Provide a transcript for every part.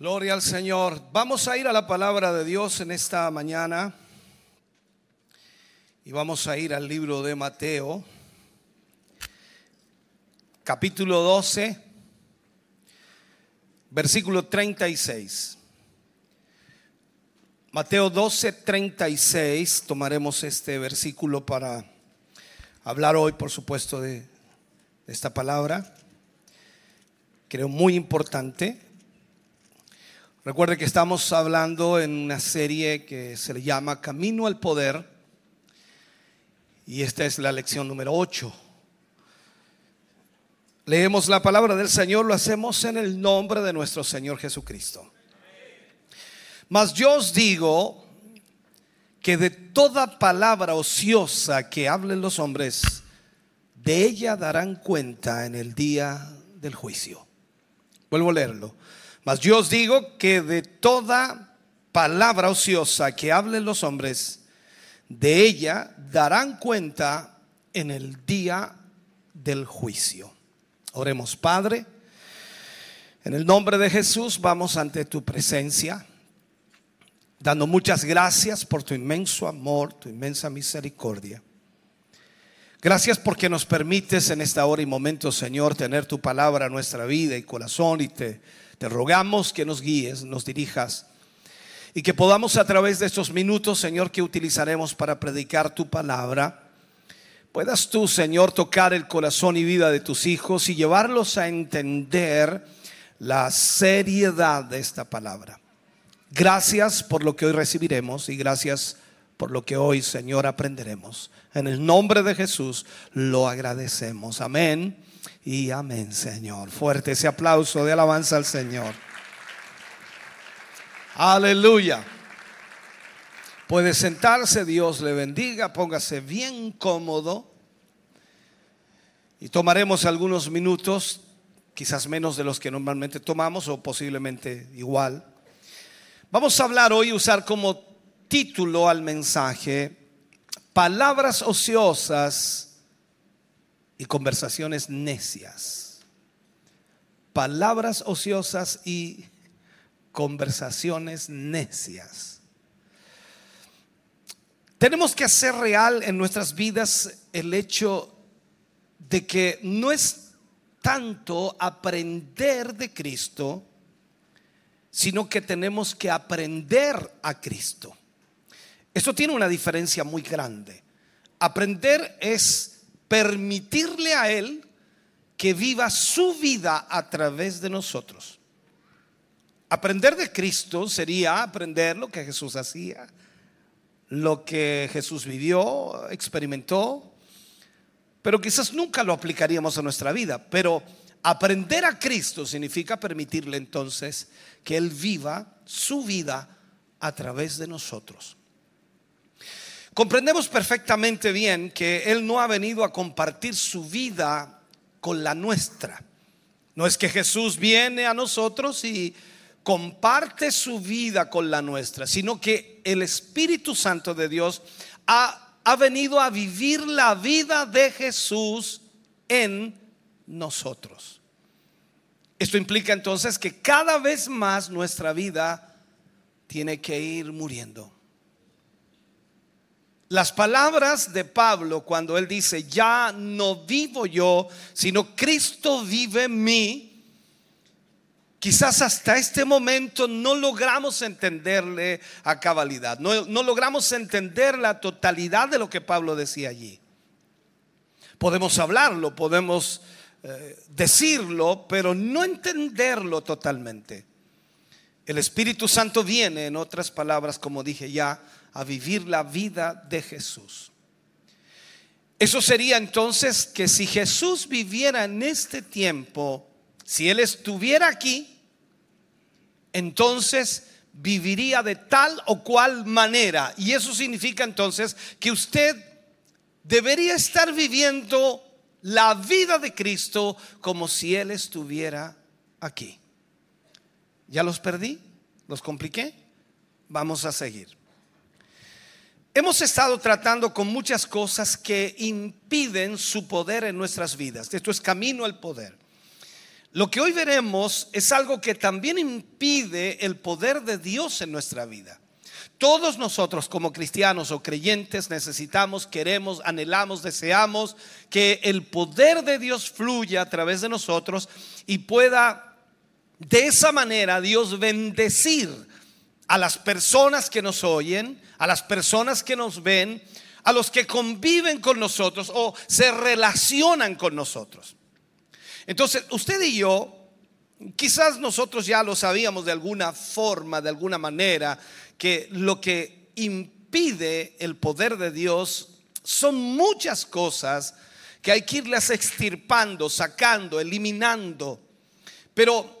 Gloria al Señor. Vamos a ir a la palabra de Dios en esta mañana y vamos a ir al libro de Mateo, capítulo 12, versículo 36. Mateo 12, 36, tomaremos este versículo para hablar hoy, por supuesto, de, esta palabra. Creo muy importante. Recuerde que estamos hablando en una serie que se le llama Camino al Poder y esta es la lección número 8. Leemos la palabra del Señor, lo hacemos en el nombre de nuestro Señor Jesucristo. Mas yo os digo que de toda palabra ociosa que hablen los hombres, de ella darán cuenta en el día del juicio. Vuelvo a leerlo. Mas yo os digo que de toda palabra ociosa que hablen los hombres, de ella darán cuenta en el día del juicio. Oremos, Padre. En el nombre de Jesús vamos ante tu presencia, dando muchas gracias por tu inmenso amor, tu inmensa misericordia. Gracias porque nos permites en esta hora y momento, Señor, tener tu palabra en nuestra vida y corazón y te te rogamos que nos guíes, nos dirijas y que podamos a través de estos minutos, Señor, que utilizaremos para predicar tu palabra, puedas tú, Señor, tocar el corazón y vida de tus hijos y llevarlos a entender la seriedad de esta palabra. Gracias por lo que hoy recibiremos y gracias por lo que hoy, Señor, aprenderemos. En el nombre de Jesús lo agradecemos. Amén y amén, Señor. Fuerte ese aplauso de alabanza al Señor. Aleluya. Puede sentarse, Dios le bendiga, póngase bien cómodo y tomaremos algunos minutos, quizás menos de los que normalmente tomamos o posiblemente igual. Vamos a hablar hoy, usar como título al mensaje, palabras ociosas y conversaciones necias. Palabras ociosas y conversaciones necias. Tenemos que hacer real en nuestras vidas el hecho de que no es tanto aprender de Cristo, sino que tenemos que aprender a Cristo. Eso tiene una diferencia muy grande. Aprender es permitirle a Él que viva su vida a través de nosotros. Aprender de Cristo sería aprender lo que Jesús hacía, lo que Jesús vivió, experimentó, pero quizás nunca lo aplicaríamos a nuestra vida. Pero aprender a Cristo significa permitirle entonces que Él viva su vida a través de nosotros. Comprendemos perfectamente bien que Él no ha venido a compartir su vida con la nuestra. No es que Jesús viene a nosotros y comparte su vida con la nuestra, sino que el Espíritu Santo de Dios ha, ha venido a vivir la vida de Jesús en nosotros. Esto implica entonces que cada vez más nuestra vida tiene que ir muriendo. Las palabras de Pablo cuando él dice, ya no vivo yo, sino Cristo vive en mí, quizás hasta este momento no logramos entenderle a cabalidad, no, logramos entender la totalidad de lo que Pablo decía allí. Podemos hablarlo, podemos eh, decirlo, pero no entenderlo totalmente. El Espíritu Santo viene, en otras palabras, como dije ya, a vivir la vida de Jesús. Eso sería entonces que si Jesús viviera en este tiempo, si Él estuviera aquí, entonces viviría de tal o cual manera. Y eso significa entonces que usted debería estar viviendo la vida de Cristo como si Él estuviera aquí. ¿Ya los perdí? ¿Los compliqué? Vamos a seguir. Hemos estado tratando con muchas cosas que impiden su poder en nuestras vidas. Esto es camino al poder. Lo que hoy veremos es algo que también impide el poder de Dios en nuestra vida. Todos nosotros como cristianos o creyentes necesitamos, queremos, anhelamos, deseamos que el poder de Dios fluya a través de nosotros y pueda de esa manera Dios bendecir a las personas que nos oyen, a las personas que nos ven, a los que conviven con nosotros o se relacionan con nosotros. Entonces, usted y yo, quizás nosotros ya lo sabíamos de alguna forma, de alguna manera, que lo que impide el poder de Dios son muchas cosas que hay que irlas extirpando, sacando, eliminando. Pero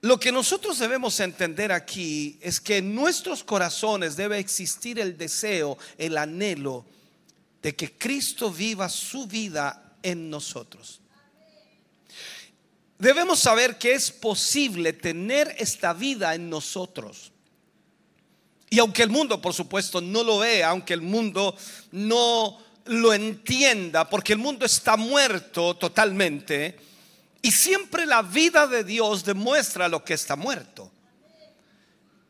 lo que nosotros debemos entender aquí es que en nuestros corazones debe existir el deseo, el anhelo de que Cristo viva su vida en nosotros. Debemos saber que es posible tener esta vida en nosotros. Y aunque el mundo, por supuesto, no lo vea, aunque el mundo no lo entienda, porque el mundo está muerto totalmente, y siempre la vida de Dios demuestra lo que está muerto.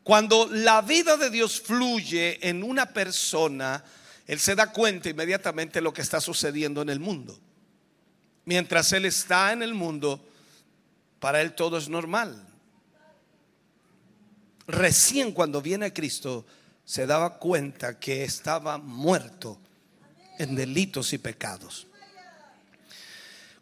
Cuando la vida de Dios fluye en una persona, Él se da cuenta inmediatamente de lo que está sucediendo en el mundo. Mientras Él está en el mundo, para Él todo es normal. Recién cuando viene Cristo, se daba cuenta que estaba muerto en delitos y pecados.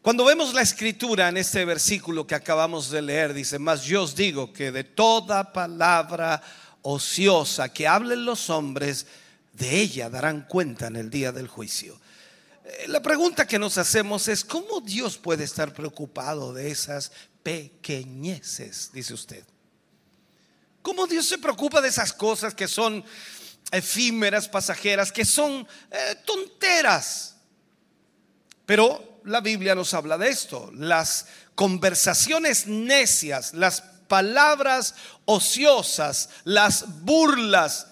Cuando vemos la escritura en este versículo que acabamos de leer, dice, más yo os digo que de toda palabra ociosa que hablen los hombres, de ella darán cuenta en el día del juicio. Eh, la pregunta que nos hacemos es, ¿cómo Dios puede estar preocupado de esas pequeñeces, dice usted? ¿Cómo Dios se preocupa de esas cosas que son efímeras, pasajeras, que son eh, tonteras? Pero la Biblia nos habla de esto. Las conversaciones necias, las palabras ociosas, las burlas,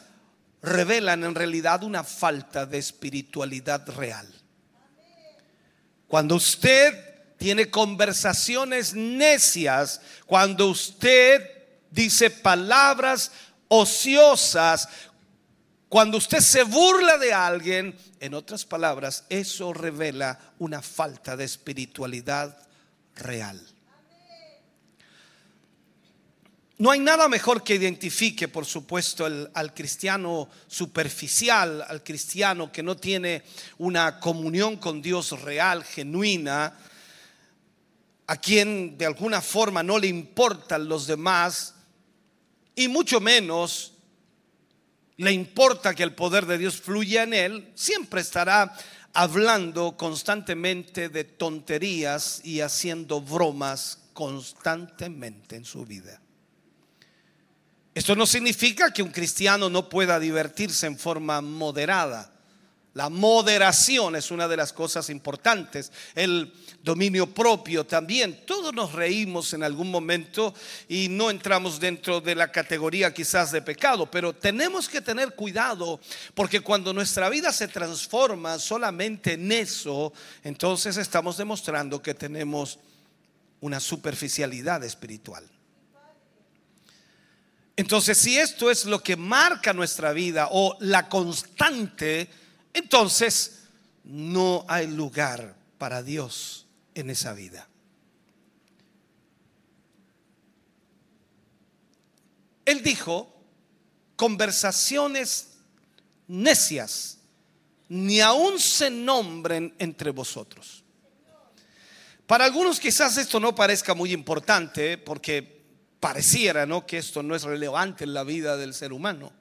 revelan en realidad una falta de espiritualidad real. Cuando usted tiene conversaciones necias, cuando usted dice palabras ociosas, cuando usted se burla de alguien, en otras palabras, eso revela una falta de espiritualidad real. No hay nada mejor que identifique, por supuesto, al cristiano superficial, al cristiano que no tiene una comunión con Dios real, genuina, a quien de alguna forma no le importan los demás, y mucho menos le importa que el poder de Dios fluya en él, siempre estará hablando constantemente de tonterías y haciendo bromas constantemente en su vida. Esto no significa que un cristiano no pueda divertirse en forma moderada. La moderación es una de las cosas importantes. El dominio propio también. Todos nos reímos en algún momento y no entramos dentro de la categoría quizás de pecado, pero tenemos que tener cuidado porque cuando nuestra vida se transforma solamente en eso, entonces estamos demostrando que tenemos una superficialidad espiritual. Entonces, si esto es lo que marca nuestra vida o la constante, entonces no hay lugar para Dios en esa vida. Él dijo, conversaciones necias, ni aún se nombren entre vosotros. Para algunos quizás esto no parezca muy importante porque pareciera ¿no? que esto no es relevante en la vida del ser humano.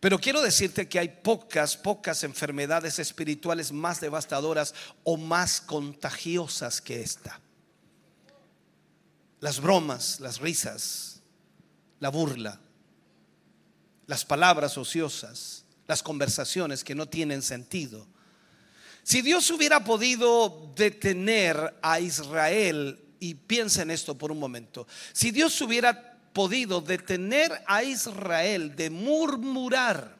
Pero quiero decirte que hay pocas, pocas enfermedades espirituales más devastadoras o más contagiosas que esta. Las bromas, las risas, la burla, las palabras ociosas, las conversaciones que no tienen sentido. Si Dios hubiera podido detener a Israel, y piensa en esto por un momento, si Dios hubiera podido detener a Israel de murmurar,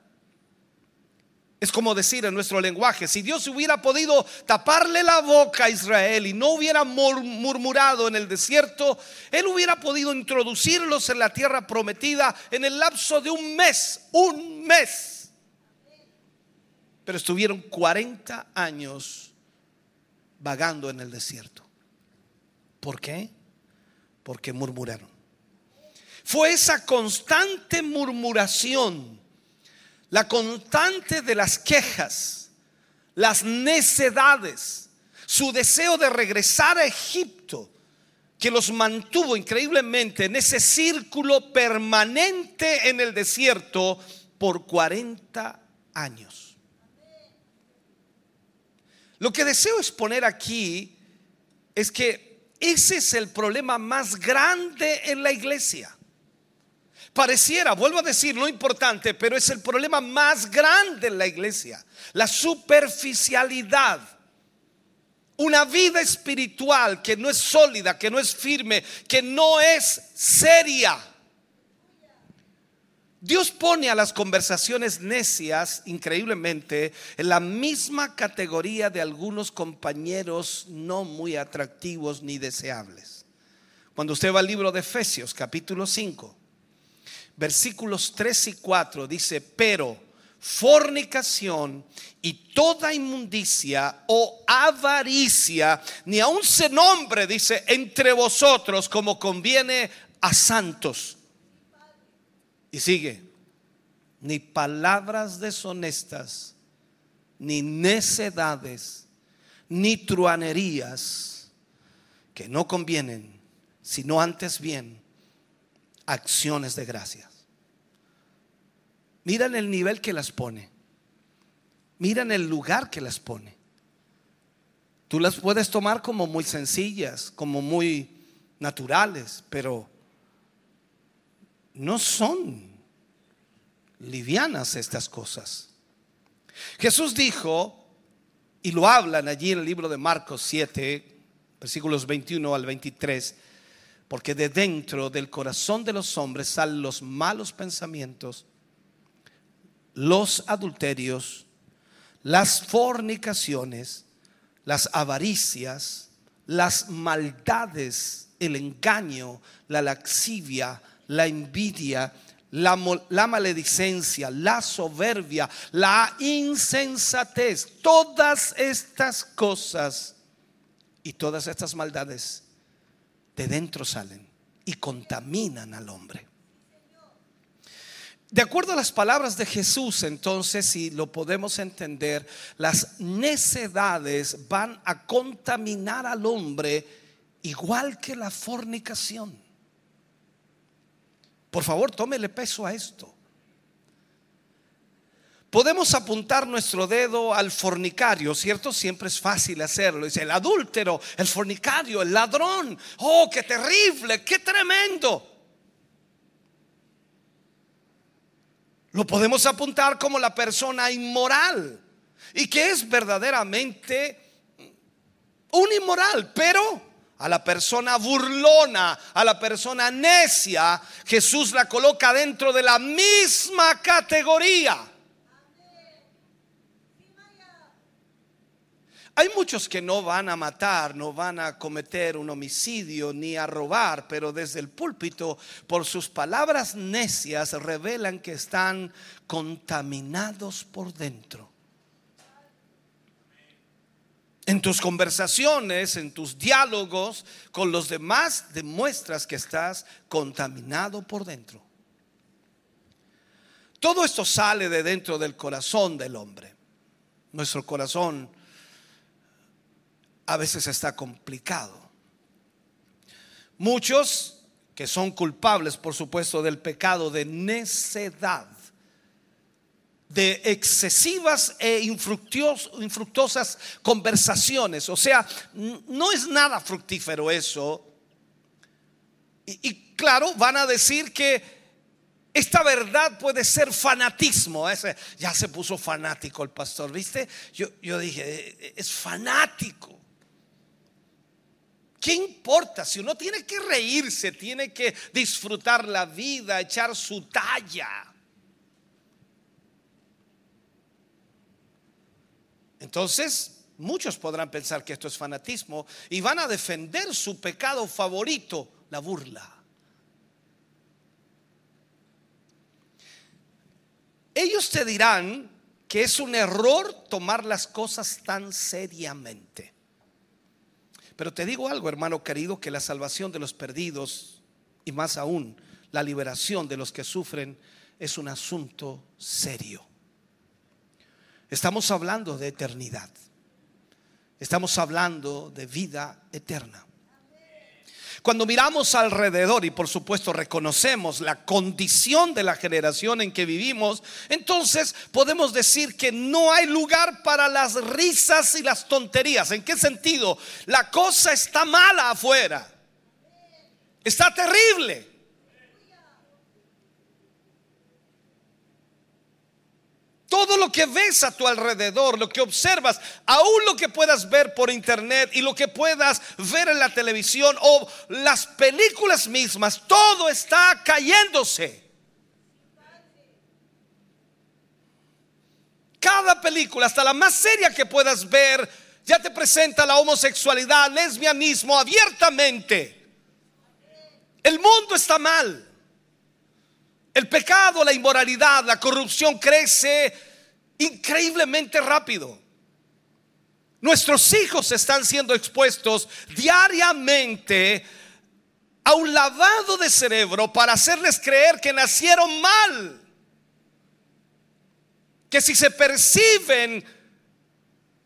es como decir en nuestro lenguaje, si Dios hubiera podido taparle la boca a Israel y no hubiera murmurado en el desierto, Él hubiera podido introducirlos en la tierra prometida en el lapso de un mes, un mes. Pero estuvieron 40 años vagando en el desierto. ¿Por qué? Porque murmuraron. Fue esa constante murmuración la constante de las quejas, las necedades, su deseo de regresar a Egipto, que los mantuvo increíblemente en ese círculo permanente en el desierto por 40 años. Lo que deseo exponer aquí es que ese es el problema más grande en la iglesia. Pareciera, vuelvo a decir, lo importante, pero es el problema más grande en la iglesia, la superficialidad. Una vida espiritual que no es sólida, que no es firme, que no es seria. Dios pone a las conversaciones necias, increíblemente, en la misma categoría de algunos compañeros no muy atractivos ni deseables. Cuando usted va al libro de Efesios, capítulo 5, versículos 3 y 4 dice, pero fornicación y toda inmundicia o avaricia, ni aun se nombre, dice, entre vosotros como conviene a santos. Y sigue, ni palabras deshonestas, ni necedades, ni truanerías que no convienen, sino antes bien acciones de gracias. Miran el nivel que las pone. Miran el lugar que las pone. Tú las puedes tomar como muy sencillas, como muy naturales, pero no son livianas estas cosas. Jesús dijo, y lo hablan allí en el libro de Marcos 7, versículos 21 al 23, porque de dentro del corazón de los hombres salen los malos pensamientos, los adulterios, las fornicaciones, las avaricias, las maldades, el engaño, la laxivia, la envidia, la, la, maledicencia, la soberbia, la insensatez, todas estas cosas y todas estas maldades de dentro salen y contaminan al hombre. De acuerdo a las palabras de Jesús, entonces, si lo podemos entender, las necedades van a contaminar al hombre igual que la fornicación. Por favor, tómele peso a esto. Podemos apuntar nuestro dedo al fornicario, ¿cierto? Siempre es fácil hacerlo. Dice, el adúltero, el fornicario, el ladrón. Oh, qué terrible, qué tremendo. Lo podemos apuntar como la persona inmoral y que es verdaderamente un inmoral, pero a la persona burlona, a la persona necia, Jesús la coloca dentro de la misma categoría. Hay muchos que no van a matar, no van a cometer un homicidio ni a robar, pero desde el púlpito, por sus palabras necias, revelan que están contaminados por dentro. En tus conversaciones, en tus diálogos con los demás, demuestras que estás contaminado por dentro. Todo esto sale de dentro del corazón del hombre. Nuestro corazón a veces está complicado. Muchos que son culpables, por supuesto, del pecado de necedad, de excesivas e infructuosas conversaciones. O sea, no es nada fructífero eso. Y, y claro, van a decir que esta verdad puede ser fanatismo. Ese, ya se puso fanático el pastor, ¿viste? Yo, yo dije, eh, es fanático. ¿Qué importa? Si uno tiene que reírse, tiene que disfrutar la vida, echar su talla. Entonces, muchos podrán pensar que esto es fanatismo y van a defender su pecado favorito, la burla. Ellos te dirán que es un error tomar las cosas tan seriamente. Pero te digo algo, hermano querido, que la salvación de los perdidos y más aún la liberación de los que sufren es un asunto serio. Estamos hablando de eternidad. Estamos hablando de vida eterna. Cuando miramos alrededor y por supuesto reconocemos la condición de la generación en que vivimos, entonces podemos decir que no hay lugar para las risas y las tonterías. ¿En qué sentido? La cosa está mala afuera. Está terrible. Todo lo que ves a tu alrededor, lo que observas, aún lo que puedas ver por internet y lo que puedas ver en la televisión o las películas mismas, todo está cayéndose. Cada película, hasta la más seria que puedas ver, ya te presenta la homosexualidad, lesbianismo abiertamente. El mundo está mal. El pecado, la inmoralidad, la corrupción crece increíblemente rápido. Nuestros hijos están siendo expuestos diariamente a un lavado de cerebro para hacerles creer que nacieron mal. Que si se perciben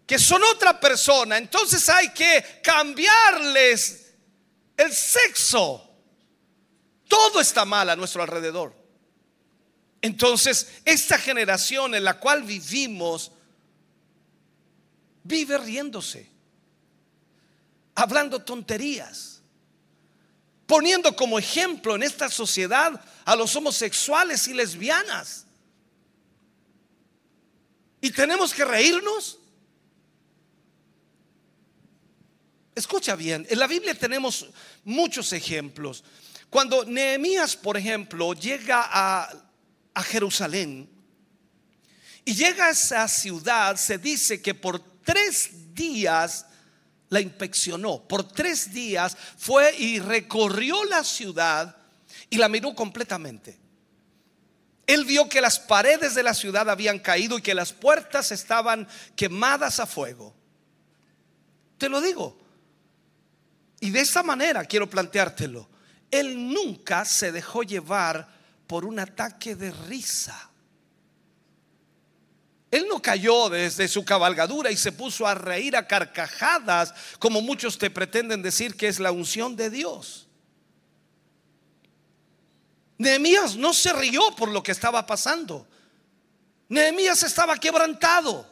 que son otra persona, entonces hay que cambiarles el sexo. Todo está mal a nuestro alrededor. Entonces, esta generación en la cual vivimos vive riéndose, hablando tonterías, poniendo como ejemplo en esta sociedad a los homosexuales y lesbianas. ¿Y tenemos que reírnos? Escucha bien, en la Biblia tenemos muchos ejemplos. Cuando Nehemías, por ejemplo, llega a a Jerusalén y llega a esa ciudad, se dice que por tres días la inspeccionó, por tres días fue y recorrió la ciudad y la miró completamente. Él vio que las paredes de la ciudad habían caído y que las puertas estaban quemadas a fuego. Te lo digo. Y de esa manera quiero planteártelo. Él nunca se dejó llevar por un ataque de risa. Él no cayó desde su cabalgadura y se puso a reír a carcajadas, como muchos te pretenden decir que es la unción de Dios. Nehemías no se rió por lo que estaba pasando. Nehemías estaba quebrantado.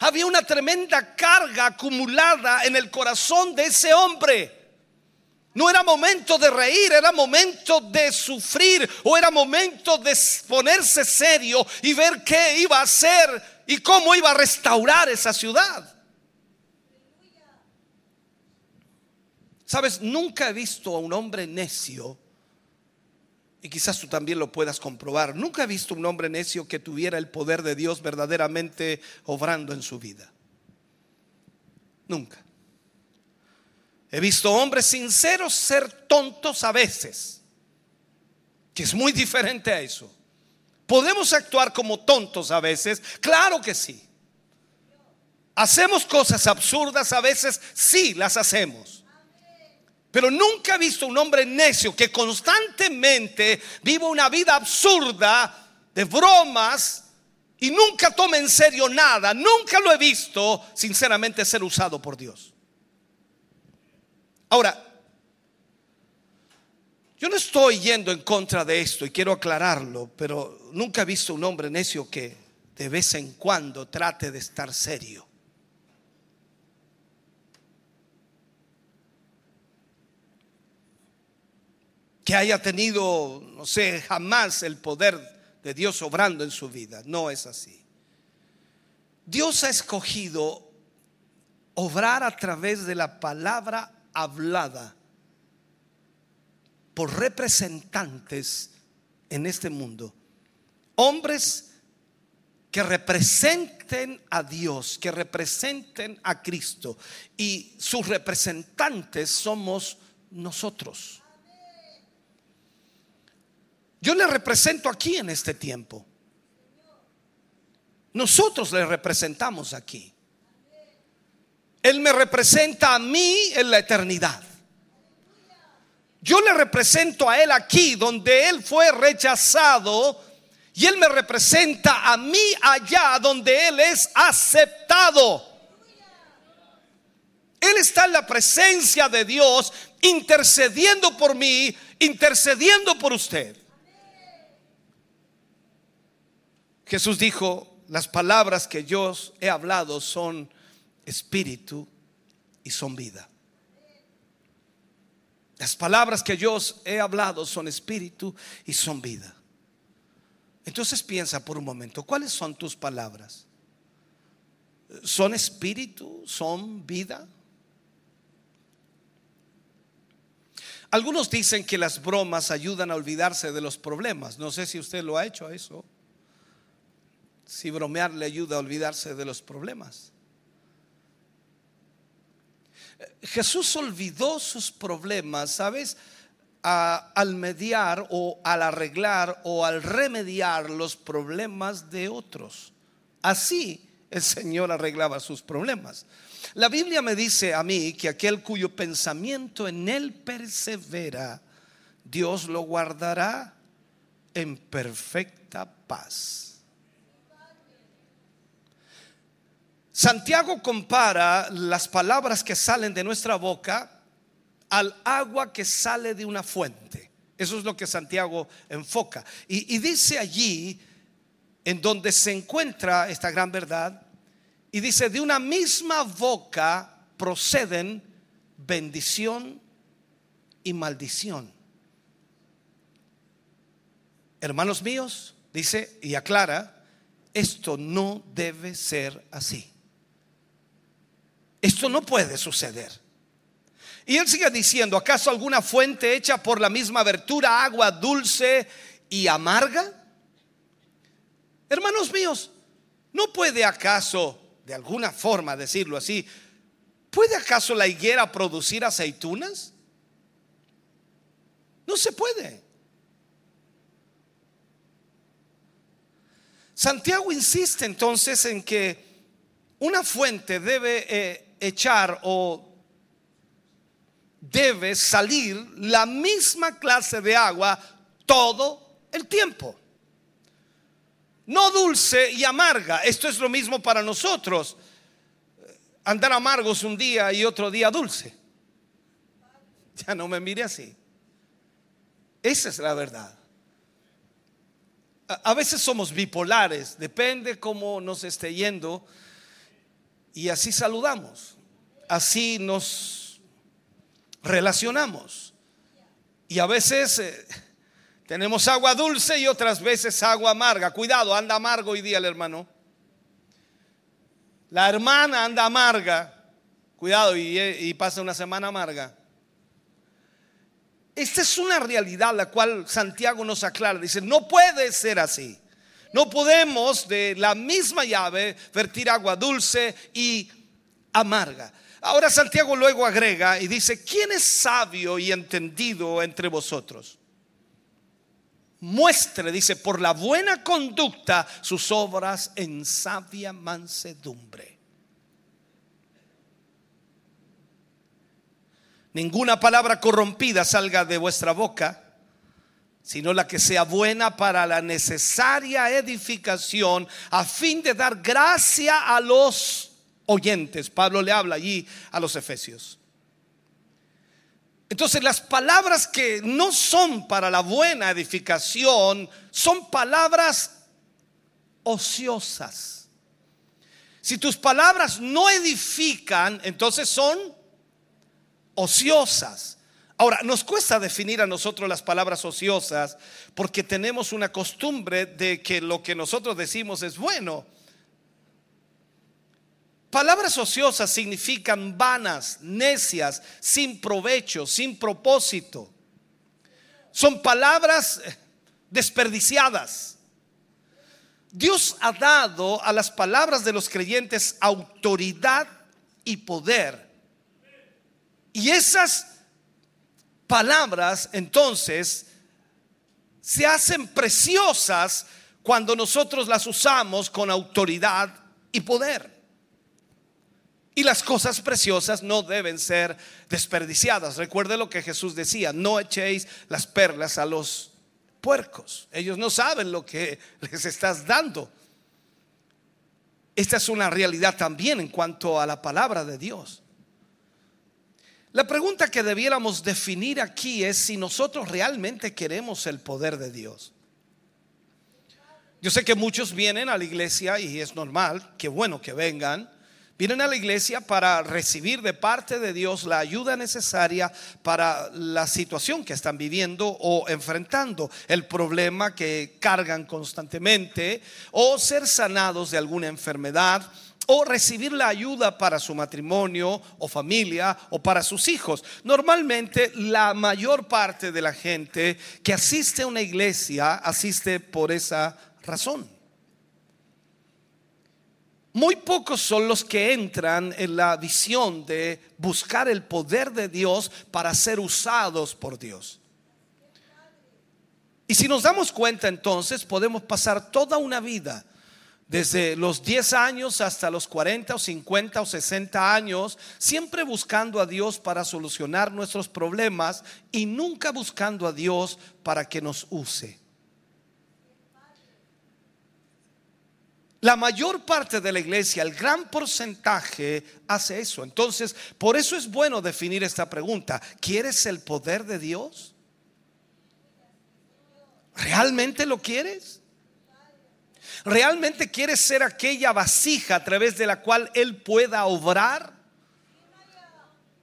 Había una tremenda carga acumulada en el corazón de ese hombre. No era momento de reír, era momento de sufrir o era momento de ponerse serio y ver qué iba a hacer y cómo iba a restaurar esa ciudad. Sabes, nunca he visto a un hombre necio, y quizás tú también lo puedas comprobar, nunca he visto a un hombre necio que tuviera el poder de Dios verdaderamente obrando en su vida. Nunca. He visto hombres sinceros ser tontos a veces, que es muy diferente a eso. ¿Podemos actuar como tontos a veces? Claro que sí. ¿Hacemos cosas absurdas a veces? Sí, las hacemos. Pero nunca he visto un hombre necio que constantemente viva una vida absurda de bromas y nunca tome en serio nada. Nunca lo he visto sinceramente ser usado por Dios. Ahora, yo no estoy yendo en contra de esto y quiero aclararlo, pero nunca he visto un hombre necio que de vez en cuando trate de estar serio. que haya tenido, no sé, jamás el poder de Dios obrando en su vida. No es así. Dios ha escogido obrar a través de la palabra hablada por representantes en este mundo. Hombres que representen a Dios, que representen a Cristo. Y sus representantes somos nosotros. Yo le represento aquí en este tiempo. Nosotros le representamos aquí. Él me representa a mí en la eternidad. Yo le represento a Él aquí, donde Él fue rechazado, y Él me representa a mí allá, donde Él es aceptado. Él está en la presencia de Dios, intercediendo por mí, intercediendo por usted. Jesús dijo, las palabras que yo he hablado son espíritu y son vida. Las palabras que yo he hablado son espíritu y son vida. Entonces piensa por un momento, ¿cuáles son tus palabras? ¿Son espíritu? ¿Son vida? Algunos dicen que las bromas ayudan a olvidarse de los problemas. No sé si usted lo ha hecho eso si bromear le ayuda a olvidarse de los problemas. Jesús olvidó sus problemas, ¿sabes? al mediar o al arreglar o al remediar los problemas de otros. Así el Señor arreglaba sus problemas. La Biblia me dice a mí que aquel cuyo pensamiento en él persevera, Dios lo guardará en perfecta paz. Santiago compara las palabras que salen de nuestra boca al agua que sale de una fuente. Eso es lo que Santiago enfoca. Y, dice allí, en donde se encuentra esta gran verdad, y dice, de una misma boca proceden bendición y maldición. Hermanos míos, dice y aclara, esto no debe ser así. Esto no puede suceder. Y él sigue diciendo, ¿acaso alguna fuente hecha por la misma abertura, agua dulce y amarga? Hermanos míos, ¿no puede acaso, de alguna forma decirlo así, ¿puede acaso la higuera producir aceitunas? No se puede. Santiago insiste entonces en que una fuente debe eh, echar o debe salir la misma clase de agua todo el tiempo. No dulce y amarga. Esto es lo mismo para nosotros. Andar amargos un día y otro día dulce. Ya no me mire así. Esa es la verdad. A veces somos bipolares, depende cómo nos esté yendo y así saludamos, así nos relacionamos. Y a veces eh, tenemos agua dulce y otras veces agua amarga. Cuidado, anda amargo hoy día el hermano. La hermana anda amarga. Cuidado y, y pasa una semana amarga. Esta es una realidad la cual Santiago nos aclara. Dice, no puede ser así. No podemos de la misma llave vertir agua dulce y amarga. Ahora Santiago luego agrega y dice, ¿quién es sabio y entendido entre vosotros? Muestre, dice, por la buena conducta sus obras en sabia mansedumbre. Ninguna palabra corrompida salga de vuestra boca sino la que sea buena para la necesaria edificación a fin de dar gracia a los oyentes. Pablo le habla allí a los efesios. Entonces las palabras que no son para la buena edificación son palabras ociosas. Si tus palabras no edifican, entonces son ociosas. Ahora, nos cuesta definir a nosotros las palabras ociosas porque tenemos una costumbre de que lo que nosotros decimos es bueno. Palabras ociosas significan vanas, necias, sin provecho, sin propósito. Son palabras desperdiciadas. Dios ha dado a las palabras de los creyentes autoridad y poder. Y esas palabras entonces se hacen preciosas cuando nosotros las usamos con autoridad y poder. Y las cosas preciosas no deben ser desperdiciadas. Recuerde lo que Jesús decía, no echéis las perlas a los puercos. Ellos no saben lo que les estás dando. Esta es una realidad también en cuanto a la palabra de Dios. La pregunta que debiéramos definir aquí es si nosotros realmente queremos el poder de Dios. Yo sé que muchos vienen a la iglesia y es normal, que bueno que vengan. Vienen a la iglesia para recibir de parte de Dios la ayuda necesaria para la situación que están viviendo o enfrentando, el problema que cargan constantemente o ser sanados de alguna enfermedad o recibir la ayuda para su matrimonio o familia o para sus hijos. Normalmente la mayor parte de la gente que asiste a una iglesia asiste por esa razón. Muy pocos son los que entran en la visión de buscar el poder de Dios para ser usados por Dios. Y si nos damos cuenta entonces podemos pasar toda una vida desde los 10 años hasta los 40 o 50 o 60 años, siempre buscando a Dios para solucionar nuestros problemas y nunca buscando a Dios para que nos use. La mayor parte de la iglesia, el gran porcentaje, hace eso. Entonces, por eso es bueno definir esta pregunta. ¿Quieres el poder de Dios? ¿Realmente lo quieres? ¿Realmente quieres ser aquella vasija a través de la cual Él pueda obrar?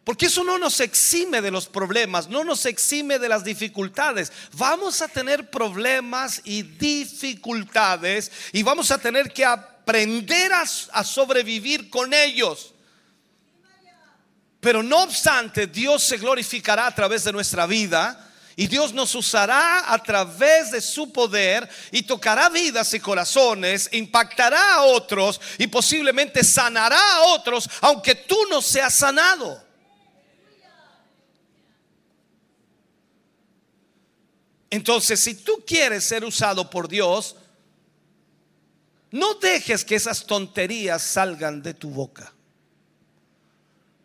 Porque eso no nos exime de los problemas, no nos exime de las dificultades. Vamos a tener problemas y dificultades y vamos a tener que aprender a, sobrevivir con ellos. Pero no obstante, Dios se glorificará a través de nuestra vida y Dios nos usará a través de su poder y tocará vidas y corazones, impactará a otros y posiblemente sanará a otros, aunque tú no seas sanado. Entonces, si tú quieres ser usado por Dios, no dejes que esas tonterías salgan de tu boca.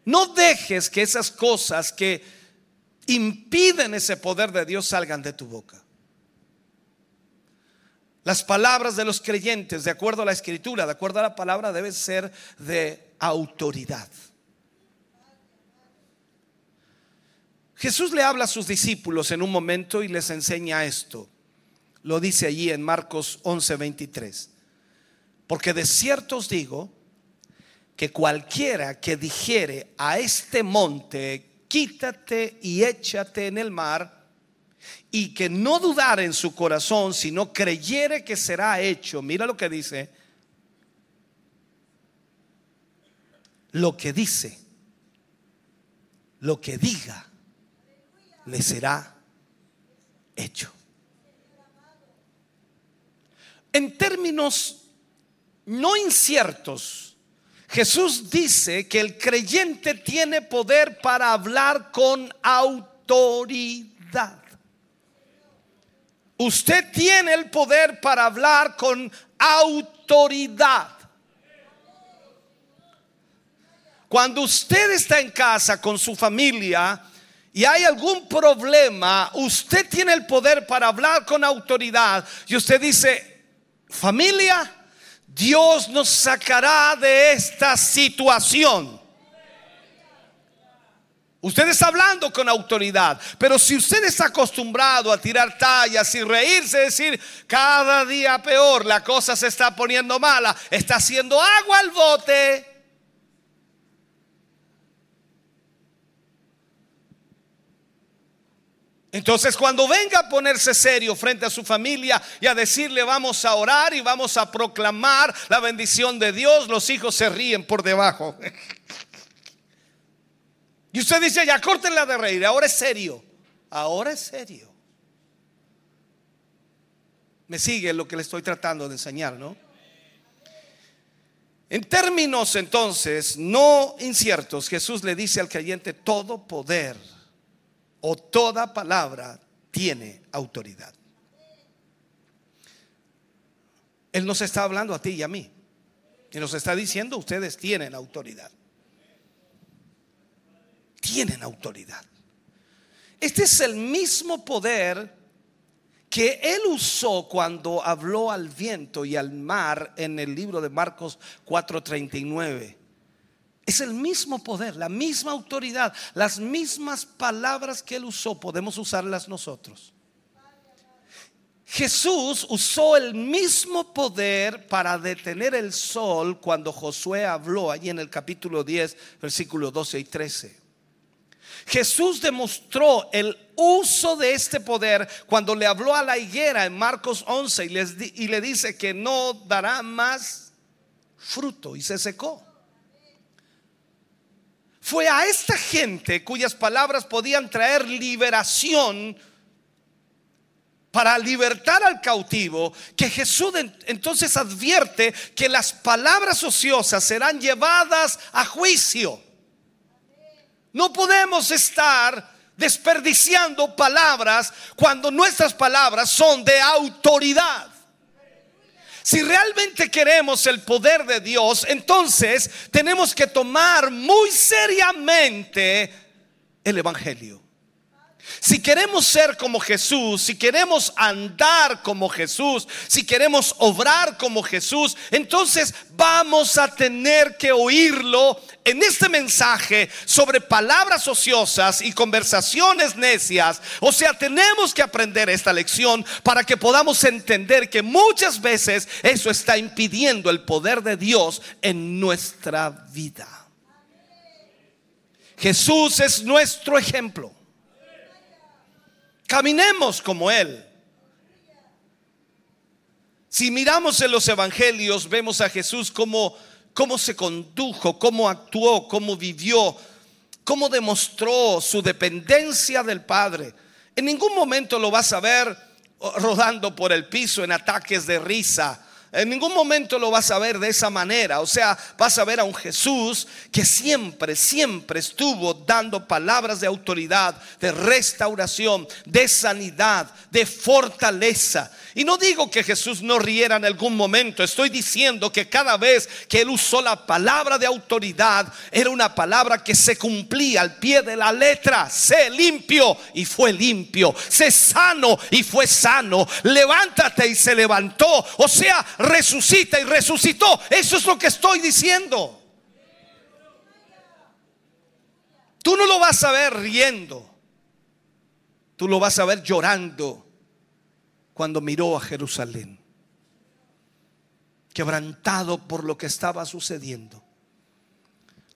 No dejes que esas cosas que impiden ese poder de Dios salgan de tu boca. Las palabras de los creyentes, de acuerdo a la escritura, de acuerdo a la palabra, deben ser de autoridad. Jesús le habla a sus discípulos en un momento y les enseña esto. Lo dice allí en Marcos 11:23. Porque de cierto os digo que cualquiera que dijere a este monte, quítate y échate en el mar, y que no dudara en su corazón, sino creyere que será hecho. Mira lo que dice. Lo que dice, lo que diga, le será hecho. En términos no inciertos, Jesús dice que el creyente tiene poder para hablar con autoridad. Usted tiene el poder para hablar con autoridad. Cuando usted está en casa con su familia y hay algún problema, usted tiene el poder para hablar con autoridad. Y usted dice, familia, Dios nos sacará de esta situación. Usted está hablando con autoridad, pero si usted está acostumbrado a tirar tallas y reírse, decir, cada día peor, la cosa se está poniendo mala, está haciendo agua al bote. Entonces cuando venga a ponerse serio frente a su familia y a decirle vamos a orar y vamos a proclamar la bendición de Dios, los hijos se ríen por debajo. Y usted dice, ya córtenla de reír, ahora es serio, ahora es serio. Me sigue lo que le estoy tratando de enseñar, ¿no? En términos entonces no inciertos, Jesús le dice al creyente, todo poder o toda palabra tiene autoridad. Él nos está hablando a ti y a mí. Y nos está diciendo, ustedes tienen autoridad. Tienen autoridad. Este es el mismo poder que él usó cuando habló al viento y al mar en el libro de Marcos 4:39. Es el mismo poder, la misma autoridad, las mismas palabras que él usó, podemos usarlas nosotros. Jesús usó el mismo poder para detener el sol cuando Josué habló allí en el capítulo 10, versículos 12 y 13. Jesús demostró el uso de este poder cuando le habló a la higuera en Marcos 11 y, y le dice que no dará más fruto y se secó. Fue a esta gente cuyas palabras podían traer liberación para libertar al cautivo, que Jesús entonces advierte que las palabras ociosas serán llevadas a juicio. No podemos estar desperdiciando palabras cuando nuestras palabras son de autoridad. Si realmente queremos el poder de Dios, entonces tenemos que tomar muy seriamente el Evangelio. Si queremos ser como Jesús, si queremos andar como Jesús, si queremos obrar como Jesús, entonces vamos a tener que oírlo en este mensaje sobre palabras ociosas y conversaciones necias. O sea, tenemos que aprender esta lección para que podamos entender que muchas veces eso está impidiendo el poder de Dios en nuestra vida. Jesús es nuestro ejemplo. Caminemos como Él. Si miramos en los evangelios, vemos a Jesús como cómo se condujo, cómo actuó, cómo vivió, cómo demostró su dependencia del Padre. En ningún momento lo vas a ver rodando por el piso en ataques de risa en ningún momento lo vas a ver de esa manera. O sea, vas a ver a un Jesús que siempre, siempre estuvo dando palabras de autoridad, de restauración, de sanidad, de fortaleza. Y no digo que Jesús no riera en algún momento. Estoy diciendo que cada vez que él usó la palabra de autoridad, era una palabra que se cumplía al pie de la letra. Sé limpio y fue limpio. Sé sano y fue sano. Levántate y se levantó. O sea, resucita y resucitó. Eso es lo que estoy diciendo. Tú no lo vas a ver riendo. Tú lo vas a ver llorando cuando miró a Jerusalén. Quebrantado por lo que estaba sucediendo.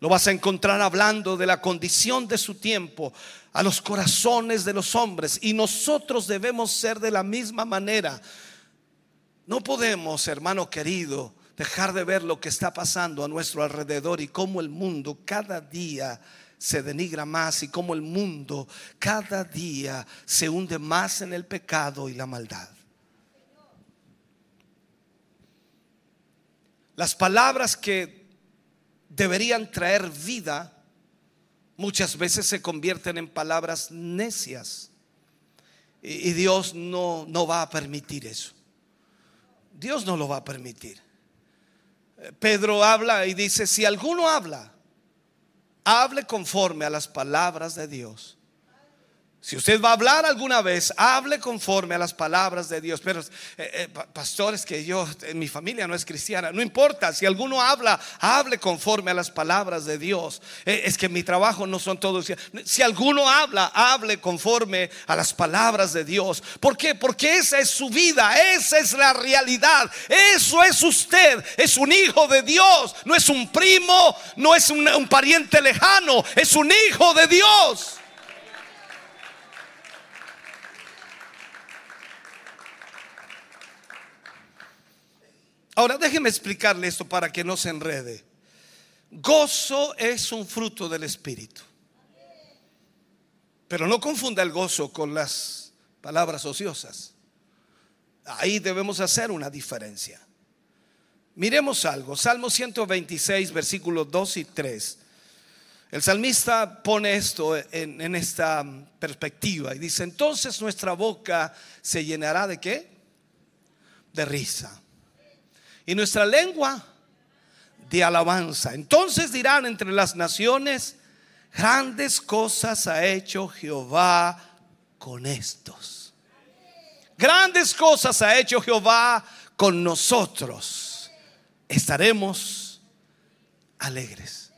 Lo vas a encontrar hablando de la condición de su tiempo a los corazones de los hombres. Y nosotros debemos ser de la misma manera. No podemos, hermano querido, dejar de ver lo que está pasando a nuestro alrededor y cómo el mundo cada día se denigra más y cómo el mundo cada día se hunde más en el pecado y la maldad. Las palabras que deberían traer vida muchas veces se convierten en palabras necias. Y, Dios no, no va a permitir eso. Dios no lo va a permitir. Pedro habla y dice, si alguno habla, hable conforme a las palabras de Dios. Si usted va a hablar alguna vez, hable conforme a las palabras de Dios. Pero, eh, eh, pastores, que yo, en mi familia no es cristiana, no importa. Si alguno habla, hable conforme a las palabras de Dios. Eh, es que mi trabajo no son todos. Si alguno habla, hable conforme a las palabras de Dios. ¿Por qué? Porque esa es su vida, esa es la realidad. Eso es usted. Es un hijo de Dios. No es un primo, no es un pariente lejano. Es un hijo de Dios. Ahora déjeme explicarle esto para que no se enrede. Gozo es un fruto del Espíritu. Pero no confunda el gozo con las palabras ociosas. Ahí debemos hacer una diferencia. Miremos algo. Salmo 126, versículos 2 y 3. El salmista pone esto en, en, esta perspectiva y dice, entonces nuestra boca se llenará de qué? De risa. Y nuestra lengua de alabanza. Entonces dirán entre las naciones, grandes cosas ha hecho Jehová con estos. Grandes cosas ha hecho Jehová con nosotros. Estaremos alegres.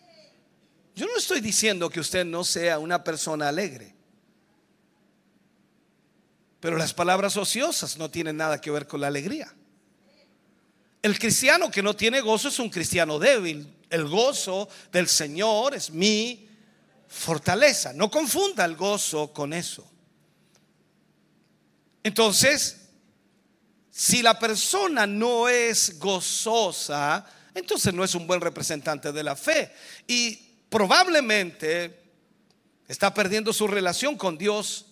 Yo no estoy diciendo que usted no sea una persona alegre. Pero las palabras ociosas no tienen nada que ver con la alegría. El cristiano que no tiene gozo es un cristiano débil. El gozo del Señor es mi fortaleza. No confunda el gozo con eso. Entonces, si la persona no es gozosa, entonces no es un buen representante de la fe. Y probablemente está perdiendo su relación con Dios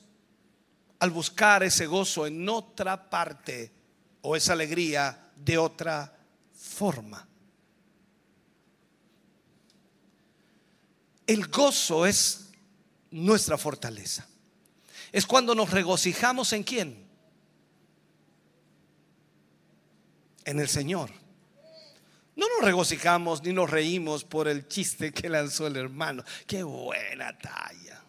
al buscar ese gozo en otra parte o esa alegría de otra forma. El gozo es nuestra fortaleza. Es cuando nos regocijamos en quién? En el Señor. No nos regocijamos ni nos reímos por el chiste que lanzó el hermano. Qué buena talla.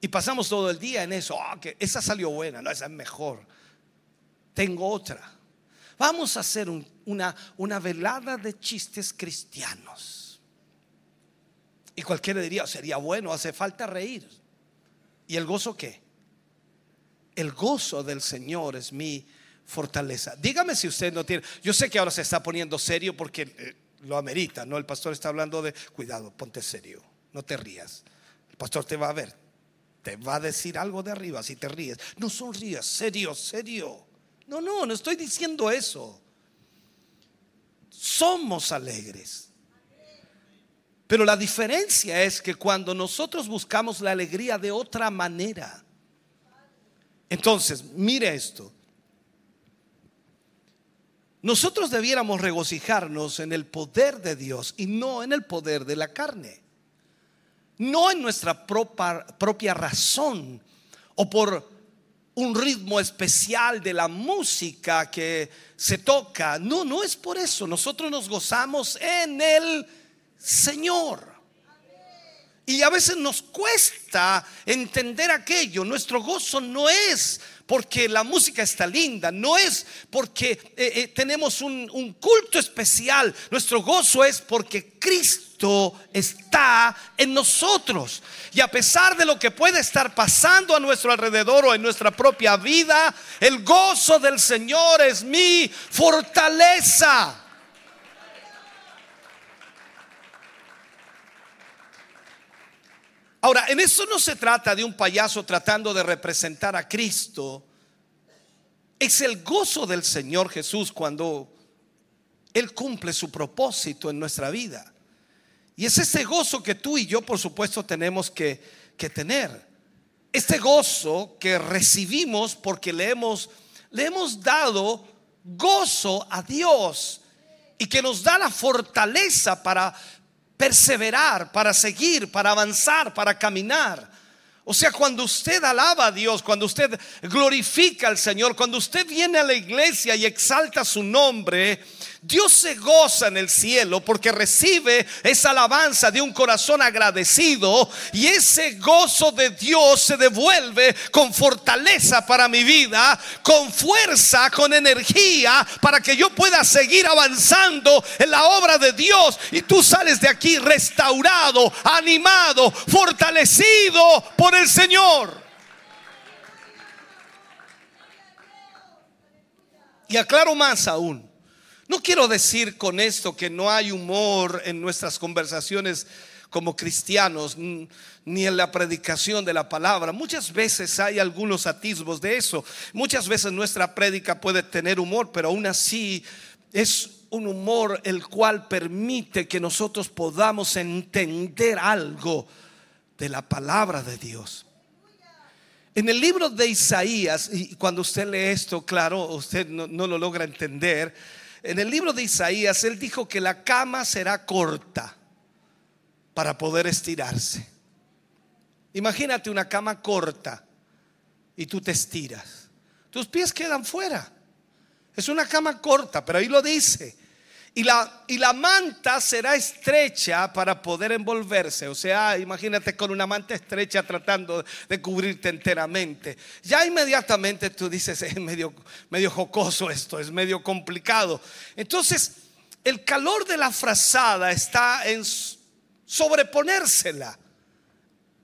Y pasamos todo el día en eso. Ah, que esa salió buena, no, esa es mejor. Tengo otra. Vamos a hacer una, una velada de chistes cristianos. Y cualquiera diría, sería bueno, hace falta reír. ¿Y el gozo qué? El gozo del Señor es mi fortaleza. Dígame si usted no tiene. Yo sé que ahora se está poniendo serio porque eh, lo amerita, ¿no? El pastor está hablando de, cuidado, ponte serio, no te rías. El pastor te va a ver, te va a decir algo de arriba si te ríes. No sonrías, serio, serio. No, no, no estoy diciendo eso. Somos alegres. Pero la diferencia es que cuando nosotros buscamos la alegría de otra manera, entonces, mire esto. Nosotros debiéramos regocijarnos en el poder de Dios y no en el poder de la carne. No en nuestra propia, razón o por un ritmo especial de la música que se toca. No, no es por eso. Nosotros nos gozamos en el Señor. Y a veces nos cuesta entender aquello. Nuestro gozo no es porque la música está linda, no es porque eh, eh, tenemos un, un culto especial. Nuestro gozo es porque Cristo está en nosotros. Y a pesar de lo que puede estar pasando a nuestro alrededor o en nuestra propia vida, el gozo del Señor es mi fortaleza. Ahora, en eso no se trata de un payaso tratando de representar a Cristo. Es el gozo del Señor Jesús cuando Él cumple su propósito en nuestra vida. Y es ese gozo que tú y yo, por supuesto, tenemos que, que tener. Este gozo que recibimos porque le hemos, le hemos dado gozo a Dios y que nos da la fortaleza para perseverar, para seguir, para avanzar, para caminar. O sea, cuando usted alaba a Dios, cuando usted glorifica al Señor, cuando usted viene a la iglesia y exalta su nombre, Dios se goza en el cielo porque recibe esa alabanza de un corazón agradecido y ese gozo de Dios se devuelve con fortaleza para mi vida, con fuerza, con energía para que yo pueda seguir avanzando en la obra de Dios y tú sales de aquí restaurado, animado, fortalecido por el Señor. Y aclaro más aún. No quiero decir con esto que no hay humor en nuestras conversaciones como cristianos, ni en la predicación de la palabra. Muchas veces hay algunos atisbos de eso. Muchas veces nuestra prédica puede tener humor, pero aún así es un humor el cual permite que nosotros podamos entender algo de la palabra de Dios. En el libro de Isaías, y cuando usted lee esto, claro, usted no, no, lo logra entender. En el libro de Isaías, él dijo que la cama será corta para poder estirarse. Imagínate una cama corta y tú te estiras. Tus pies quedan fuera. Es una cama corta, pero ahí lo dice. Y la, y la manta será estrecha para poder envolverse. O sea, imagínate con una manta estrecha tratando de cubrirte enteramente. Ya inmediatamente tú dices, es medio, medio jocoso esto, es medio complicado. Entonces, el calor de la frazada está en sobreponérsela,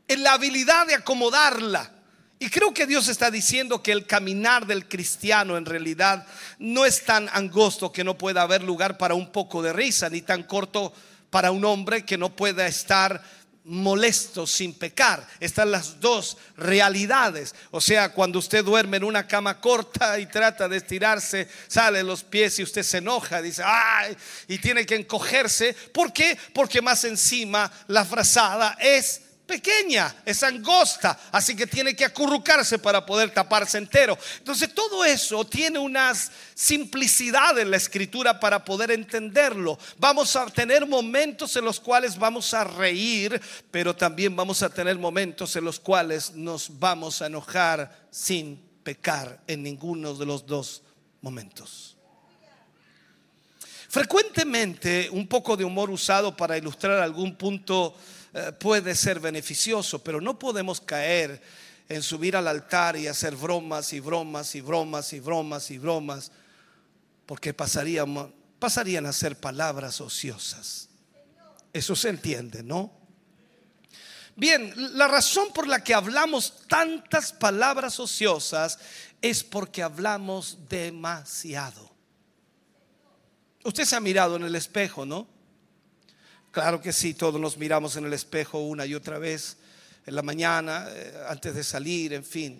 en la habilidad de acomodarla. Y creo que Dios está diciendo que el caminar del cristiano en realidad no es tan angosto que no pueda haber lugar para un poco de risa, ni tan corto para un hombre que no pueda estar molesto sin pecar. Están las dos realidades. O sea, cuando usted duerme en una cama corta y trata de estirarse, sale los pies y usted se enoja, dice, ay, y tiene que encogerse. ¿Por qué? Porque más encima la frazada es pequeña, es angosta, así que tiene que acurrucarse para poder taparse entero. Entonces todo eso tiene una simplicidad en la escritura para poder entenderlo. Vamos a tener momentos en los cuales vamos a reír, pero también vamos a tener momentos en los cuales nos vamos a enojar sin pecar en ninguno de los dos momentos. Frecuentemente un poco de humor usado para ilustrar algún punto puede ser beneficioso, pero no podemos caer en subir al altar y hacer bromas y bromas y bromas y bromas y bromas, porque pasarían, pasarían a ser palabras ociosas. Eso se entiende, ¿no? Bien, la razón por la que hablamos tantas palabras ociosas es porque hablamos demasiado. Usted se ha mirado en el espejo, ¿no? Claro que sí, todos nos miramos en el espejo una y otra vez, en la mañana, eh, antes de salir, en fin.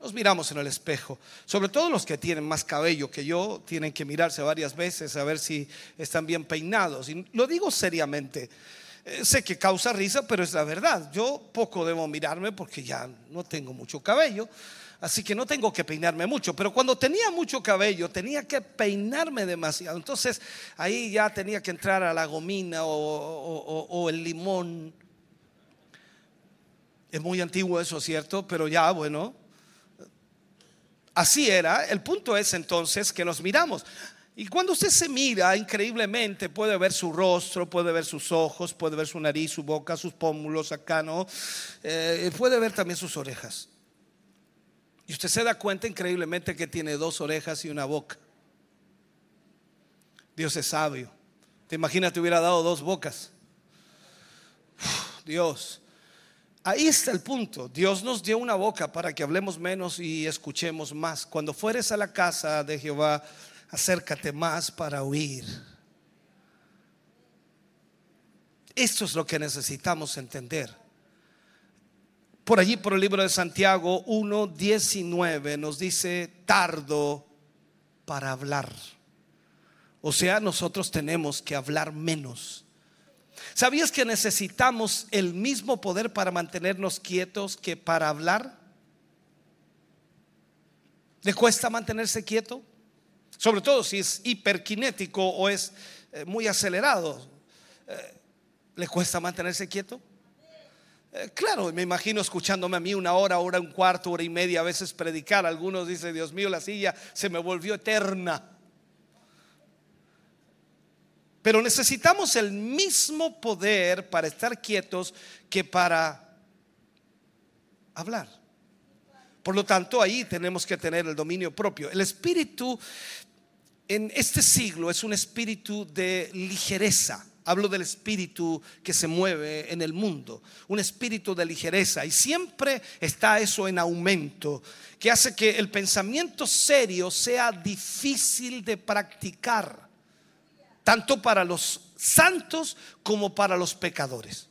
Nos miramos en el espejo. Sobre todo los que tienen más cabello que yo, tienen que mirarse varias veces a ver si están bien peinados. Y lo digo seriamente. Eh, sé que causa risa, pero es la verdad. Yo poco debo mirarme porque ya no tengo mucho cabello así que no tengo que peinarme mucho. Pero cuando tenía mucho cabello, tenía que peinarme demasiado. Entonces ahí ya tenía que entrar a la gomina o, el limón. Es muy antiguo eso, ¿cierto? Pero ya, bueno, así era. El punto es entonces que nos miramos. Y cuando usted se mira, increíblemente puede ver su rostro, puede ver sus ojos, puede ver su nariz, su boca, sus pómulos acá, ¿no? Eh, puede ver también sus orejas. Y usted se da cuenta increíblemente que tiene dos orejas y una boca. Dios es sabio. ¿Te imaginas te hubiera dado dos bocas? Dios. Ahí está el punto. Dios nos dio una boca para que hablemos menos y escuchemos más. Cuando fueres a la casa de Jehová, acércate más para oír. Esto es lo que necesitamos entender. Por allí, por el libro de Santiago 1.19 nos dice, tardo para hablar. O sea, nosotros tenemos que hablar menos. ¿Sabías que necesitamos el mismo poder para mantenernos quietos que para hablar? ¿Le cuesta mantenerse quieto? Sobre todo si es hiperkinético o es eh, muy acelerado. Eh, ¿Le cuesta mantenerse quieto? Eh, claro, me imagino escuchándome a mí una hora, hora, un cuarto, hora y media, a veces predicar. Algunos dicen, Dios mío, la silla se me volvió eterna. Pero necesitamos el mismo poder para estar quietos que para hablar. Por lo tanto, ahí tenemos que tener el dominio propio. El espíritu en este siglo es un espíritu de ligereza. Hablo del espíritu que se mueve en el mundo, un espíritu de ligereza. Y siempre está eso en aumento, que hace que el pensamiento serio sea difícil de practicar, tanto para los santos como para los pecadores.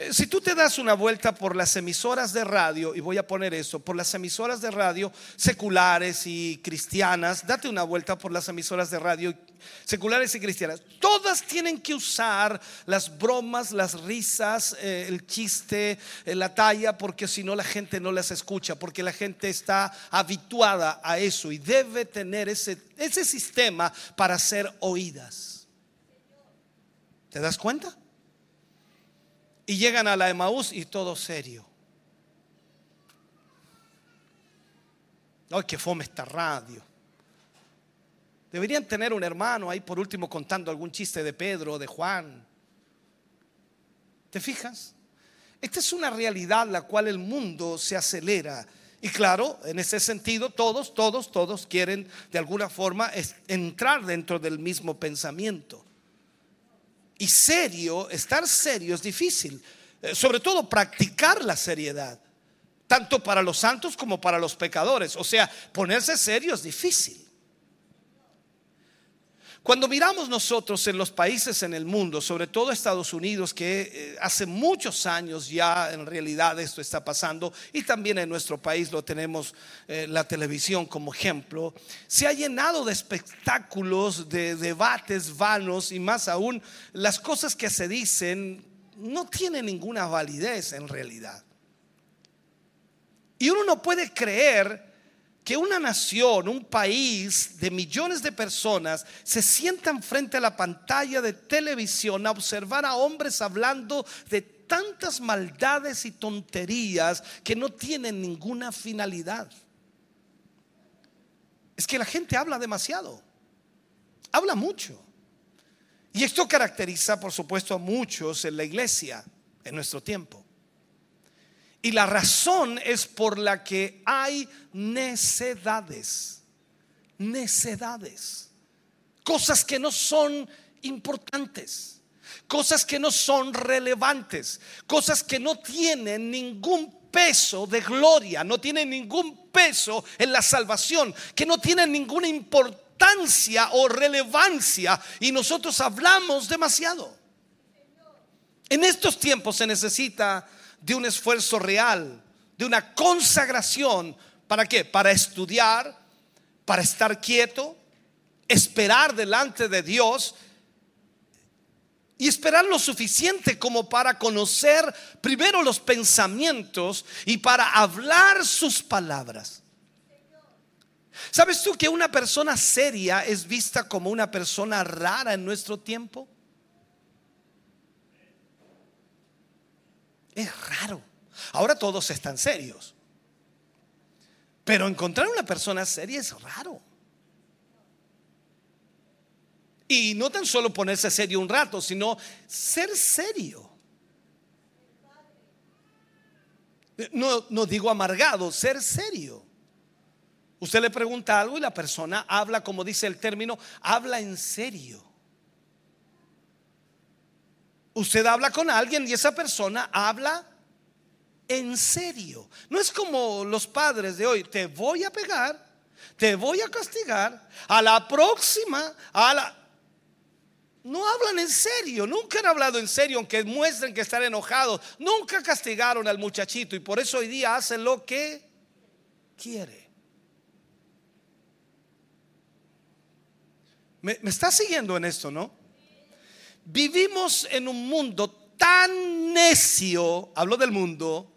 Eh, si tú te das una vuelta por las emisoras de radio, y voy a poner eso, por las emisoras de radio seculares y cristianas, date una vuelta por las emisoras de radio seculares y cristianas. Todas tienen que usar las bromas, las risas, eh, el chiste, eh, la talla, porque si no la gente no las escucha, porque la gente está habituada a eso y debe tener ese, ese sistema para ser oídas. ¿Te das cuenta? Y llegan a la Emaús y todo serio. Ay, que fome esta radio. Deberían tener un hermano ahí por último contando algún chiste de Pedro o de Juan. ¿Te fijas? Esta es una realidad la cual el mundo se acelera. Y claro, en ese sentido, todos, todos, todos quieren de alguna forma entrar dentro del mismo pensamiento. Y serio, estar serio es difícil. Eh, sobre todo practicar la seriedad. Tanto para los santos como para los pecadores. O sea, ponerse serio es difícil. Cuando miramos nosotros en los países en el mundo, sobre todo Estados Unidos, que eh, hace muchos años ya en realidad esto está pasando, y también en nuestro país lo tenemos eh, la televisión como ejemplo, se ha llenado de espectáculos, de debates vanos y más aún las cosas que se dicen no tienen ninguna validez en realidad. Y uno no puede creer que una nación, un país de millones de personas se sientan frente a la pantalla de televisión a observar a hombres hablando de tantas maldades y tonterías que no tienen ninguna finalidad. Es que la gente habla demasiado, habla mucho. Y esto caracteriza, por supuesto, a muchos en la iglesia en nuestro tiempo. Y la razón es por la que hay necedades. Necedades. Cosas que no son importantes. Cosas que no son relevantes. Cosas que no tienen ningún peso de gloria. No tienen ningún peso en la salvación. Que no tienen ninguna importancia o relevancia. Y nosotros hablamos demasiado. En estos tiempos se necesita de un esfuerzo real, de una consagración. ¿Para qué? Para estudiar, para estar quieto, esperar delante de Dios y esperar lo suficiente como para conocer primero los pensamientos y para hablar sus palabras. ¿Sabes tú que una persona seria es vista como una persona rara en nuestro tiempo? Es raro. Ahora todos están serios. Pero encontrar una persona seria es raro. Y no tan solo ponerse serio un rato, sino ser serio. No, no digo amargado, ser serio. Usted le pregunta algo y la persona habla, como dice el término, habla en serio. Usted habla con alguien y esa persona habla en serio. No es como los padres de hoy, te voy a pegar, te voy a castigar, a la próxima, a la... No hablan en serio, nunca han hablado en serio, aunque muestren que están enojados. Nunca castigaron al muchachito y por eso hoy día hacen lo que quiere. ¿Me, me está siguiendo en esto, no? Vivimos en un mundo tan necio, hablo del mundo,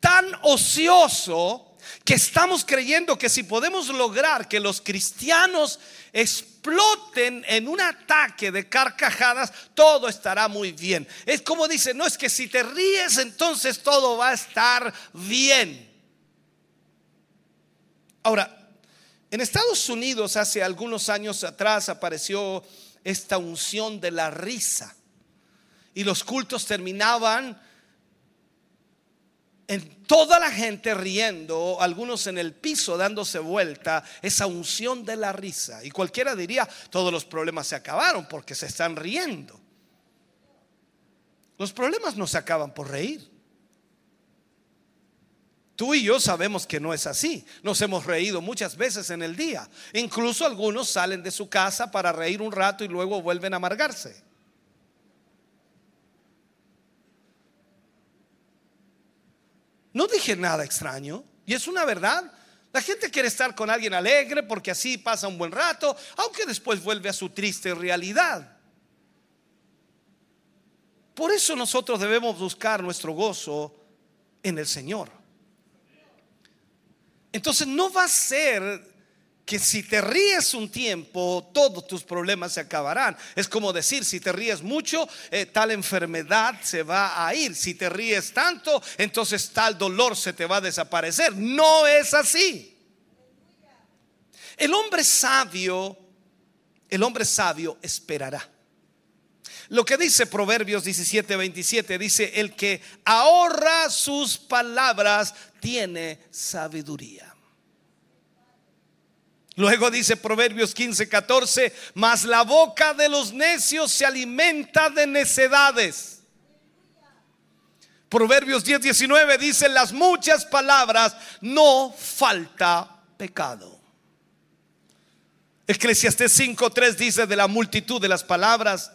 tan ocioso, que estamos creyendo que si podemos lograr que los cristianos exploten en un ataque de carcajadas, todo estará muy bien. Es como dice, no es que si te ríes entonces todo va a estar bien. Ahora, en Estados Unidos hace algunos años atrás apareció esta unción de la risa. Y los cultos terminaban en toda la gente riendo, algunos en el piso dándose vuelta, esa unción de la risa. Y cualquiera diría, todos los problemas se acabaron porque se están riendo. Los problemas no se acaban por reír. Tú y yo sabemos que no es así. Nos hemos reído muchas veces en el día. Incluso algunos salen de su casa para reír un rato y luego vuelven a amargarse. No dije nada extraño. Y es una verdad. La gente quiere estar con alguien alegre porque así pasa un buen rato, aunque después vuelve a su triste realidad. Por eso nosotros debemos buscar nuestro gozo en el Señor. Entonces no va a ser que si te ríes un tiempo, todos tus problemas se acabarán. Es como decir, si te ríes mucho, eh, tal enfermedad se va a ir. Si te ríes tanto, entonces tal dolor se te va a desaparecer. No es así. El hombre sabio, el hombre sabio esperará. Lo que dice Proverbios 17, 27, dice, el que ahorra sus palabras tiene sabiduría. Luego dice Proverbios 15, 14, mas la boca de los necios se alimenta de necedades. Proverbios 10, 19 dice, las muchas palabras no falta pecado. Eclesiastés 5, 3 dice, de la multitud de las palabras,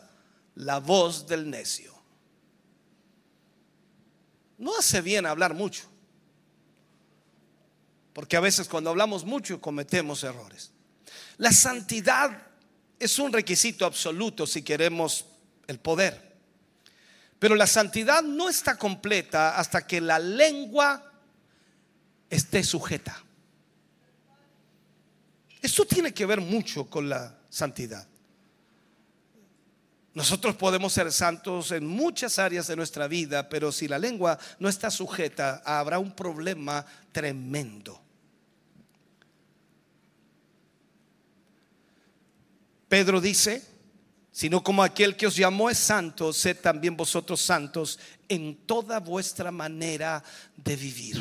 la voz del necio. No hace bien hablar mucho. Porque a veces cuando hablamos mucho cometemos errores. La santidad es un requisito absoluto si queremos el poder. Pero la santidad no está completa hasta que la lengua esté sujeta. Esto tiene que ver mucho con la santidad. Nosotros podemos ser santos en muchas áreas de nuestra vida, pero si la lengua no está sujeta, habrá un problema tremendo. Pedro dice, sino como aquel que os llamó es santo, sed también vosotros santos en toda vuestra manera de vivir.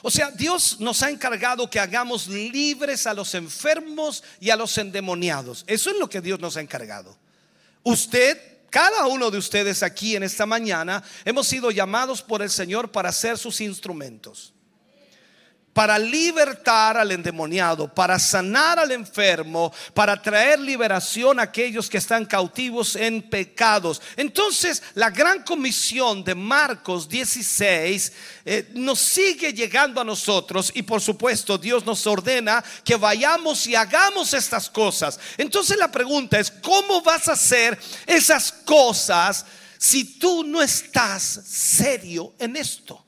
O sea, Dios nos ha encargado que hagamos libres a los enfermos y a los endemoniados. Eso es lo que Dios nos ha encargado. Usted, cada uno de ustedes aquí en esta mañana, hemos sido llamados por el Señor para ser sus instrumentos para libertar al endemoniado, para sanar al enfermo, para traer liberación a aquellos que están cautivos en pecados. Entonces, la gran comisión de Marcos 16 eh, nos sigue llegando a nosotros y por supuesto Dios nos ordena que vayamos y hagamos estas cosas. Entonces la pregunta es, ¿cómo vas a hacer esas cosas si tú no estás serio en esto?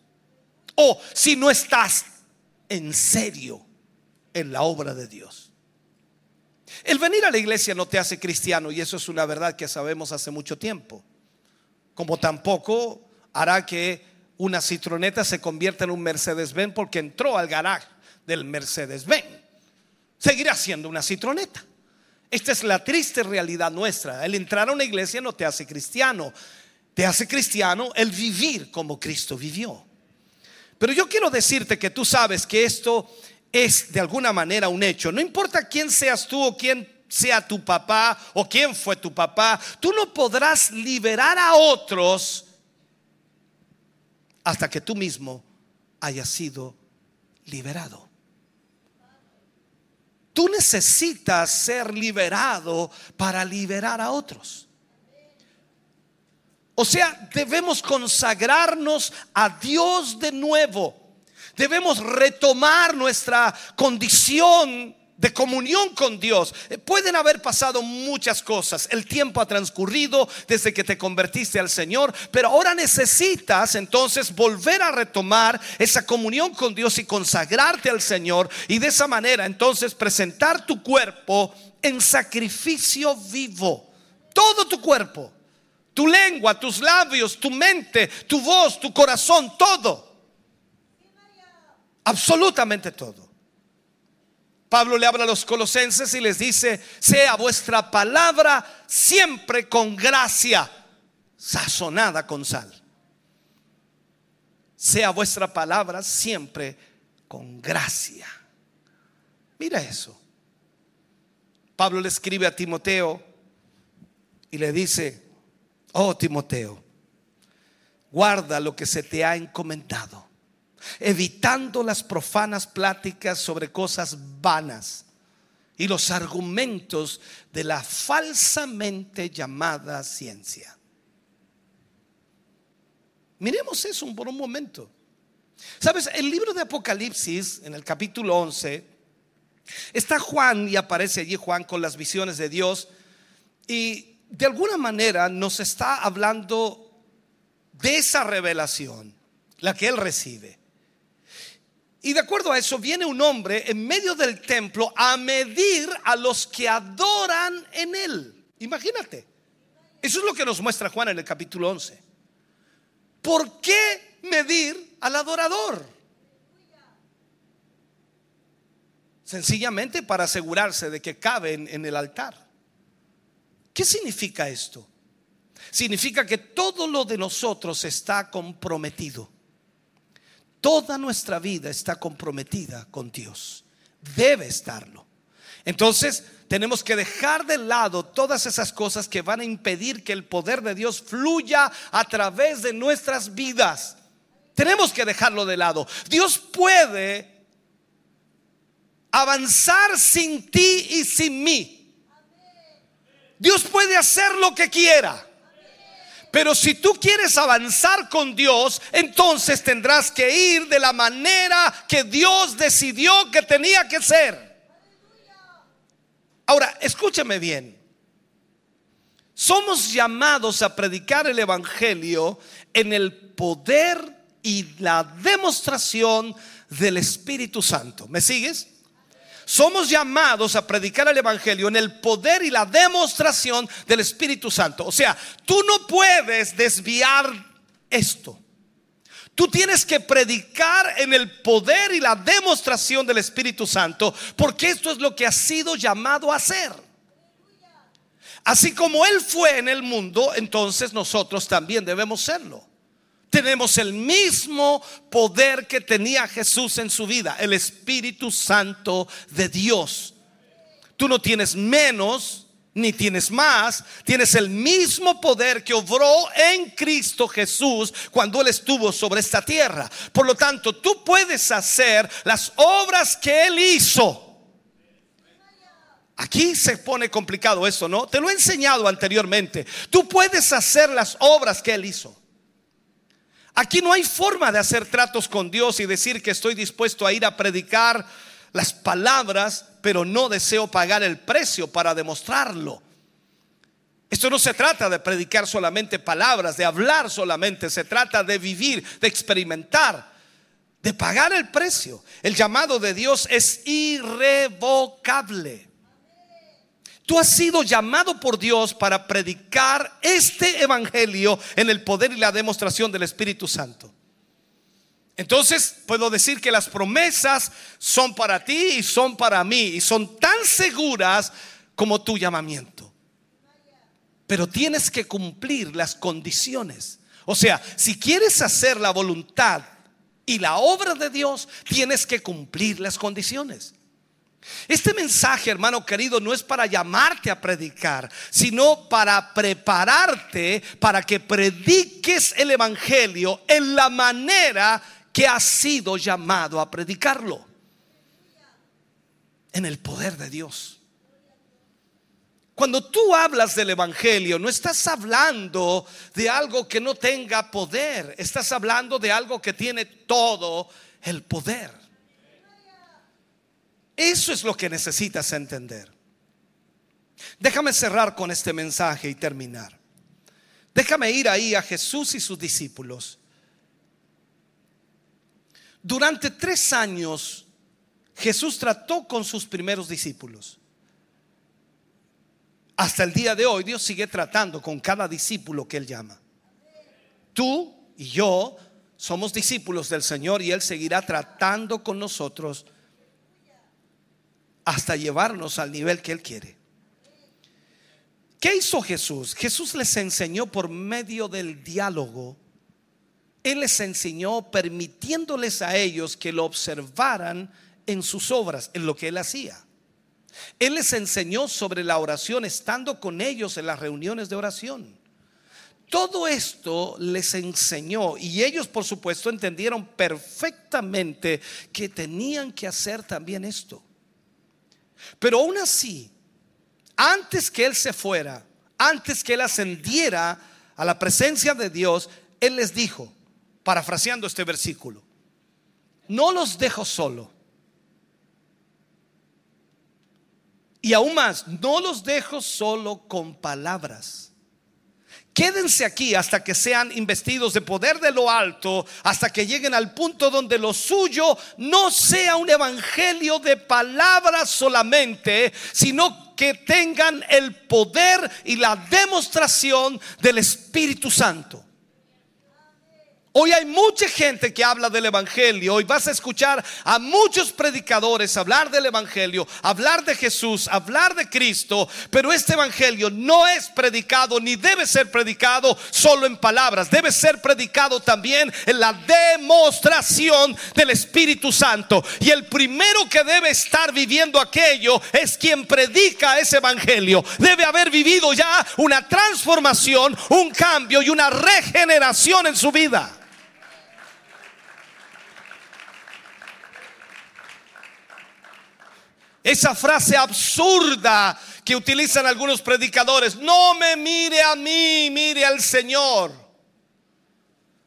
O si no estás en serio en la obra de Dios. El venir a la iglesia no te hace cristiano y eso es una verdad que sabemos hace mucho tiempo. Como tampoco hará que una citroneta se convierta en un Mercedes-Benz porque entró al garaje del Mercedes-Benz. Seguirá siendo una citroneta. Esta es la triste realidad nuestra. El entrar a una iglesia no te hace cristiano. Te hace cristiano el vivir como Cristo vivió. Pero yo quiero decirte que tú sabes que esto es de alguna manera un hecho. No importa quién seas tú o quién sea tu papá o quién fue tu papá, tú no podrás liberar a otros hasta que tú mismo hayas sido liberado. Tú necesitas ser liberado para liberar a otros. O sea, debemos consagrarnos a Dios de nuevo. Debemos retomar nuestra condición de comunión con Dios. Eh, pueden haber pasado muchas cosas. El tiempo ha transcurrido desde que te convertiste al Señor, pero ahora necesitas entonces volver a retomar esa comunión con Dios y consagrarte al Señor y de esa manera entonces presentar tu cuerpo en sacrificio vivo. Todo tu cuerpo tu lengua, tus labios, tu mente, tu voz, tu corazón, todo. Absolutamente todo. Pablo le habla a los colosenses y les dice, sea vuestra palabra siempre con gracia, sazonada con sal. Sea vuestra palabra siempre con gracia. Mira eso. Pablo le escribe a Timoteo y le dice, Oh Timoteo, guarda lo que se te ha encomendado, evitando las profanas pláticas sobre cosas vanas y los argumentos de la falsamente llamada ciencia. Miremos eso por un momento. Sabes, el libro de Apocalipsis, en el capítulo 11, está Juan y aparece allí Juan con las visiones de Dios y de alguna manera nos está hablando de esa revelación, la que él recibe. Y de acuerdo a eso viene un hombre en medio del templo a medir a los que adoran en él. Imagínate. Eso es lo que nos muestra Juan en el capítulo 11. ¿Por qué medir al adorador? Sencillamente para asegurarse de que cabe en, el altar. ¿Qué significa esto? Significa que todo lo de nosotros está comprometido. Toda nuestra vida está comprometida con Dios. Debe estarlo. Entonces, tenemos que dejar de lado todas esas cosas que van a impedir que el poder de Dios fluya a través de nuestras vidas. Tenemos que dejarlo de lado. Dios puede avanzar sin ti y sin mí. Dios puede hacer lo que quiera. Pero si tú quieres avanzar con Dios, entonces tendrás que ir de la manera que Dios decidió que tenía que ser. Ahora, escúchame bien. Somos llamados a predicar el Evangelio en el poder y la demostración del Espíritu Santo. ¿Me sigues? Somos llamados a predicar el Evangelio en el poder y la demostración del Espíritu Santo. O sea, tú no puedes desviar esto. Tú tienes que predicar en el poder y la demostración del Espíritu Santo, porque esto es lo que ha sido llamado a hacer. Así como Él fue en el mundo, entonces nosotros también debemos serlo. Tenemos el mismo poder que tenía Jesús en su vida, el Espíritu Santo de Dios. Tú no tienes menos ni tienes más, tienes el mismo poder que obró en Cristo Jesús cuando Él estuvo sobre esta tierra. Por lo tanto, tú puedes hacer las obras que Él hizo. Aquí se pone complicado eso, ¿no? Te lo he enseñado anteriormente. Tú puedes hacer las obras que Él hizo. Aquí no hay forma de hacer tratos con Dios y decir que estoy dispuesto a ir a predicar las palabras, pero no deseo pagar el precio para demostrarlo. Esto no se trata de predicar solamente palabras, de hablar solamente, se trata de vivir, de experimentar, de pagar el precio. El llamado de Dios es irrevocable. Tú has sido llamado por Dios para predicar este evangelio en el poder y la demostración del Espíritu Santo. Entonces puedo decir que las promesas son para ti y son para mí y son tan seguras como tu llamamiento. Pero tienes que cumplir las condiciones. O sea, si quieres hacer la voluntad y la obra de Dios, tienes que cumplir las condiciones. Este mensaje, hermano querido, no es para llamarte a predicar, sino para prepararte para que prediques el Evangelio en la manera que ha sido llamado a predicarlo. En el poder de Dios. Cuando tú hablas del Evangelio, no estás hablando de algo que no tenga poder, estás hablando de algo que tiene todo el poder. Eso es lo que necesitas entender. Déjame cerrar con este mensaje y terminar. Déjame ir ahí a Jesús y sus discípulos durante tres años Jesús trató con sus primeros discípulos. Hasta el día de hoy Dios sigue tratando con cada discípulo que Él llama. Tú y yo somos discípulos del Señor y Él seguirá tratando con nosotros hasta llevarnos al nivel que Él quiere. ¿Qué hizo Jesús? Jesús les enseñó por medio del diálogo él les enseñó permitiéndoles a ellos que lo observaran en sus obras, en lo que Él hacía. Él les enseñó sobre la oración estando con ellos en las reuniones de oración. Todo esto les enseñó y ellos por supuesto entendieron perfectamente que tenían que hacer también esto. Pero aún así, antes que Él se fuera, antes que Él ascendiera a la presencia de Dios, Él les dijo, parafraseando este versículo. No los dejo solo. Y aún más, no los dejo solo con palabras Quédense aquí hasta que sean investidos de poder de lo alto, hasta que lleguen al punto donde lo suyo no sea un evangelio de palabras solamente, sino que tengan el poder y la demostración del Espíritu Santo. Hoy hay mucha gente que habla del Evangelio. Hoy vas a escuchar a muchos predicadores hablar del Evangelio, hablar de Jesús, hablar de Cristo. Pero este Evangelio no es predicado ni debe ser predicado solo en palabras. Debe ser predicado también en la demostración del Espíritu Santo. Y el primero que debe estar viviendo aquello es quien predica ese Evangelio. Debe haber vivido ya una transformación, un cambio y una regeneración en su vida. Esa frase absurda que utilizan algunos predicadores, no me mire a mí, mire al Señor.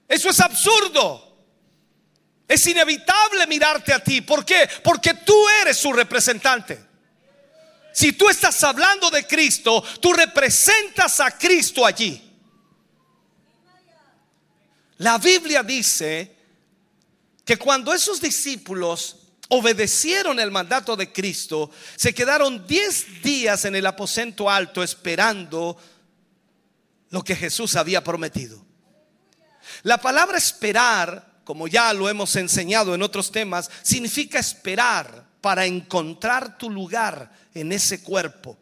Eso es absurdo. Es inevitable mirarte a ti. ¿Por qué? Porque tú eres su representante. Si tú estás hablando de Cristo, tú representas a Cristo allí. La Biblia dice que cuando esos discípulos obedecieron el mandato de Cristo, se quedaron 10 días en el aposento alto esperando lo que Jesús había prometido. La palabra esperar, como ya lo hemos enseñado en otros temas, significa esperar para encontrar tu lugar en ese cuerpo.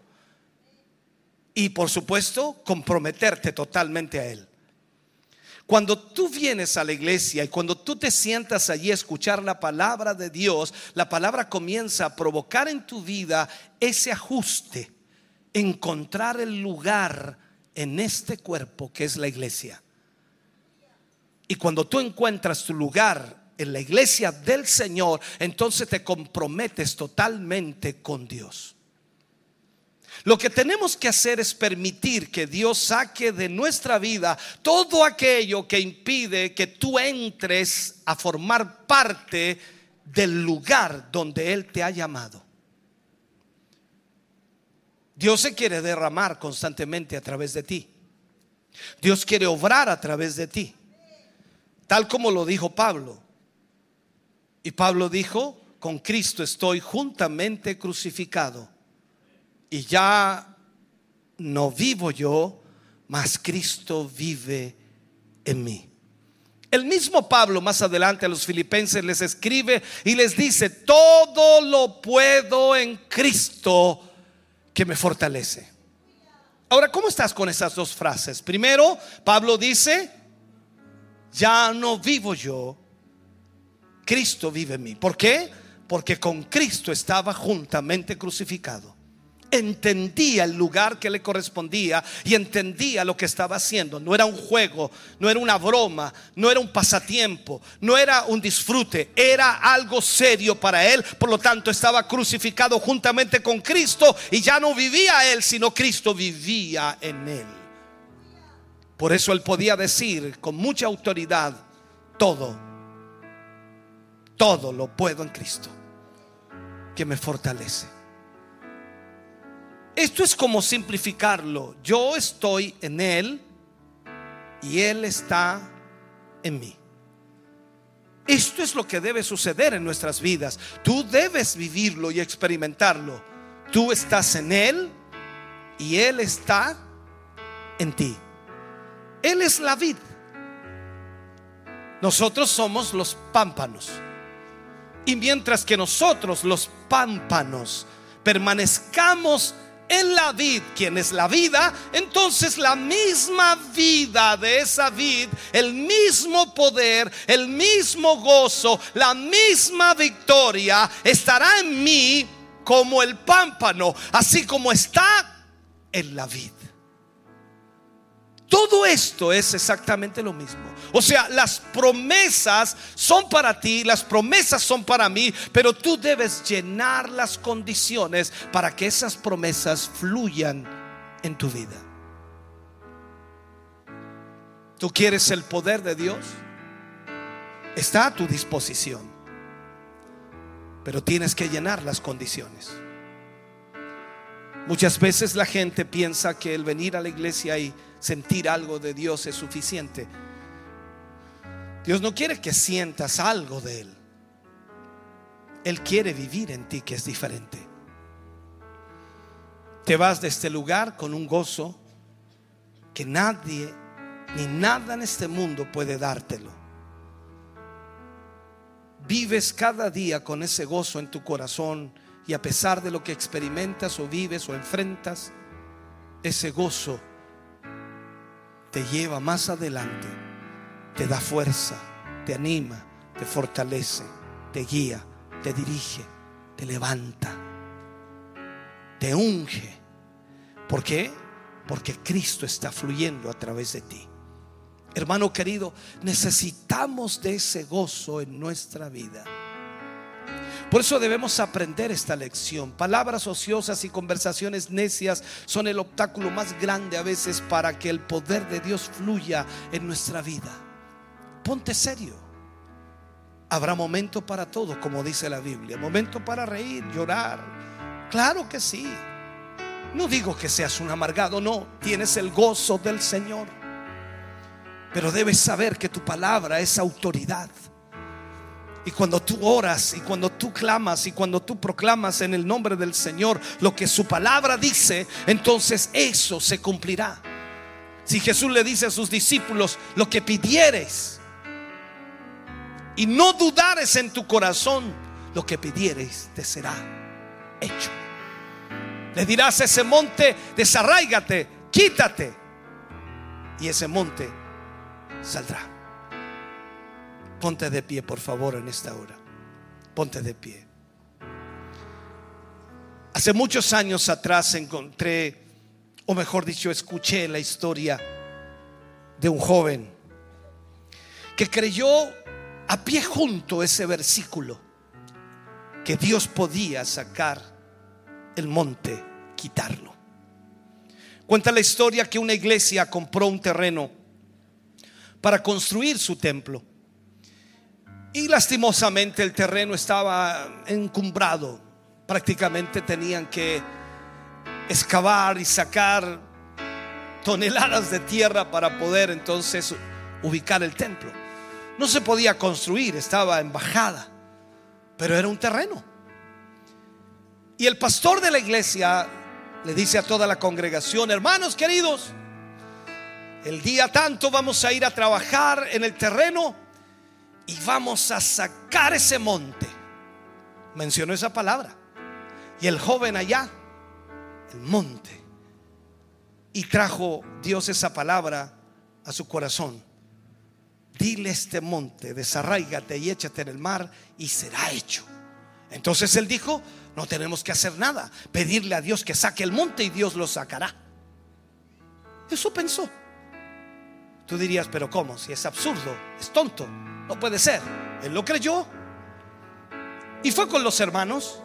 Y por supuesto, comprometerte totalmente a Él. Cuando tú vienes a la iglesia y cuando tú te sientas allí a escuchar la palabra de Dios, la palabra comienza a provocar en tu vida ese ajuste, encontrar el lugar en este cuerpo que es la iglesia. Y cuando tú encuentras tu lugar en la iglesia del Señor, entonces te comprometes totalmente con Dios. Lo que tenemos que hacer es permitir que Dios saque de nuestra vida todo aquello que impide que tú entres a formar parte del lugar donde Él te ha llamado. Dios se quiere derramar constantemente a través de ti. Dios quiere obrar a través de ti. Tal como lo dijo Pablo. Y Pablo dijo, con Cristo estoy juntamente crucificado y ya no vivo yo, mas Cristo vive en mí. El mismo Pablo más adelante a los filipenses les escribe y les dice, todo lo puedo en Cristo que me fortalece. Ahora, ¿cómo estás con esas dos frases? Primero, Pablo dice, ya no vivo yo, Cristo vive en mí. ¿Por qué? Porque con Cristo estaba juntamente crucificado entendía el lugar que le correspondía y entendía lo que estaba haciendo. No era un juego, no era una broma, no era un pasatiempo, no era un disfrute, era algo serio para él. Por lo tanto, estaba crucificado juntamente con Cristo y ya no vivía él, sino Cristo vivía en él. Por eso él podía decir con mucha autoridad, todo, todo lo puedo en Cristo, que me fortalece. Esto es como simplificarlo. Yo estoy en Él y Él está en mí. Esto es lo que debe suceder en nuestras vidas. Tú debes vivirlo y experimentarlo. Tú estás en Él y Él está en ti. Él es la vid. Nosotros somos los pámpanos. Y mientras que nosotros, los pámpanos, permanezcamos en la vid, quien es la vida, entonces la misma vida de esa vid, el mismo poder, el mismo gozo, la misma victoria estará en mí como el pámpano, así como está en la vid. Todo esto es exactamente lo mismo. O sea, las promesas son para ti, las promesas son para mí, pero tú debes llenar las condiciones para que esas promesas fluyan en tu vida. ¿Tú quieres el poder de Dios? está a tu disposición, pero tienes que llenar las condiciones. Muchas veces la gente piensa que el venir a la iglesia y sentir algo de Dios es suficiente. Dios no quiere que sientas algo de Él. Él quiere vivir en ti que es diferente. Te vas de este lugar con un gozo que nadie ni nada en este mundo puede dártelo. Vives cada día con ese gozo en tu corazón y a pesar de lo que experimentas o vives o enfrentas, ese gozo te lleva más adelante, te da fuerza, te anima, te fortalece, te guía, te dirige, te levanta, te unge. ¿Por qué? Porque Cristo está fluyendo a través de ti. Hermano querido, necesitamos de ese gozo en nuestra vida. Por eso debemos aprender esta lección. Palabras ociosas y conversaciones necias son el obstáculo más grande a veces para que el poder de Dios fluya en nuestra vida. Ponte serio. Habrá momento para todo, como dice la Biblia. Momento para reír, llorar. Claro que sí. No digo que seas un amargado, no. Tienes el gozo del Señor. Pero debes saber que tu palabra es autoridad. Y cuando tú oras y cuando tú clamas y cuando tú proclamas en el nombre del Señor lo que su palabra dice, entonces eso se cumplirá. Si Jesús le dice a sus discípulos, lo que pidieres y no dudares en tu corazón, lo que pidieres te será hecho. Le dirás a ese monte, desarraigate, quítate. Y ese monte saldrá. Ponte de pie, por favor, en esta hora. Ponte de pie. Hace muchos años atrás encontré, o mejor dicho, escuché la historia de un joven que creyó a pie junto ese versículo que Dios podía sacar el monte, quitarlo. Cuenta la historia que una iglesia compró un terreno para construir su templo. Y lastimosamente el terreno estaba encumbrado. Prácticamente tenían que excavar y sacar toneladas de tierra para poder entonces ubicar el templo. No se podía construir, estaba en bajada, pero era un terreno. Y el pastor de la iglesia le dice a toda la congregación, hermanos queridos, el día tanto vamos a ir a trabajar en el terreno y vamos a sacar ese monte. Mencionó esa palabra. Y el joven allá, el monte. Y trajo Dios esa palabra a su corazón. Dile este monte, desarraigate y échate en el mar y será hecho. Entonces él dijo, no tenemos que hacer nada, pedirle a Dios que saque el monte y Dios lo sacará. Eso pensó. Tú dirías, pero ¿cómo? Si es absurdo, es tonto. No puede ser. Él lo creyó. Y fue con los hermanos.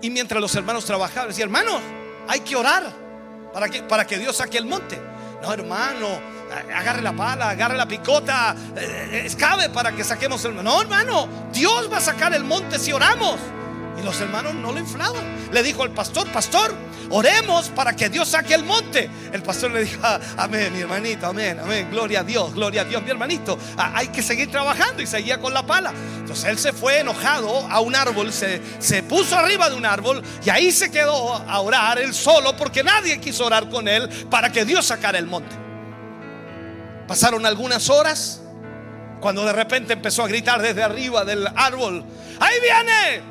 Y mientras los hermanos trabajaban, decía, hermanos, hay que orar para que, para que Dios saque el monte. No, hermano, agarre la pala, agarre la picota, eh, escabe para que saquemos el... No, hermano, Dios va a sacar el monte si oramos. Y los hermanos no lo inflaban. Le dijo al pastor, pastor, oremos para que Dios saque el monte. El pastor le dijo, ah, amén, mi hermanito, amén, amén, gloria a Dios, gloria a Dios, mi hermanito. Ah, hay que seguir trabajando y seguía con la pala. Entonces él se fue enojado a un árbol, se, se puso arriba de un árbol y ahí se quedó a orar él solo porque nadie quiso orar con él para que Dios sacara el monte. Pasaron algunas horas cuando de repente empezó a gritar desde arriba del árbol, ahí viene,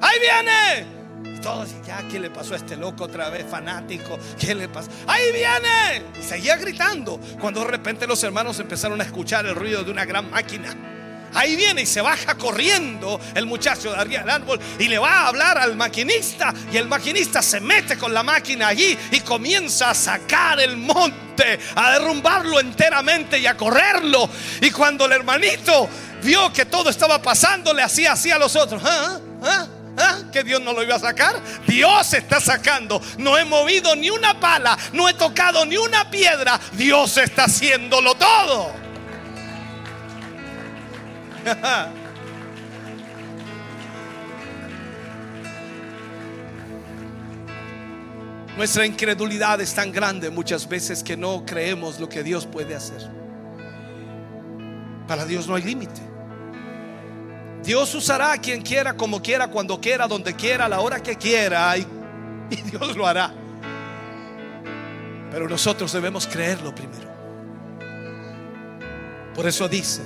ahí viene. Y todos, ya, ¿qué le pasó a este loco otra vez, fanático? ¿Qué le pasó? Ahí viene. Y seguía gritando. Cuando de repente los hermanos empezaron a escuchar el ruido de una gran máquina. Ahí viene y se baja corriendo el muchacho de arriba del árbol y le va a hablar al maquinista. Y el maquinista se mete con la máquina allí y comienza a sacar el monte, a derrumbarlo enteramente y a correrlo. Y cuando el hermanito vio que todo estaba pasando, le hacía así a los otros. ¿Ah? ¿Ah? ¿Ah? que Dios no lo iba a sacar. Dios está sacando. No he movido ni una pala, no he tocado ni una piedra. Dios está haciéndolo todo. Nuestra incredulidad es tan grande muchas veces que no creemos lo que Dios puede hacer. Para Dios no hay límite. Dios usará a quien quiera, como quiera, cuando quiera, donde quiera, a la hora que quiera, y, y Dios lo hará. Pero nosotros debemos creerlo primero. Por eso dice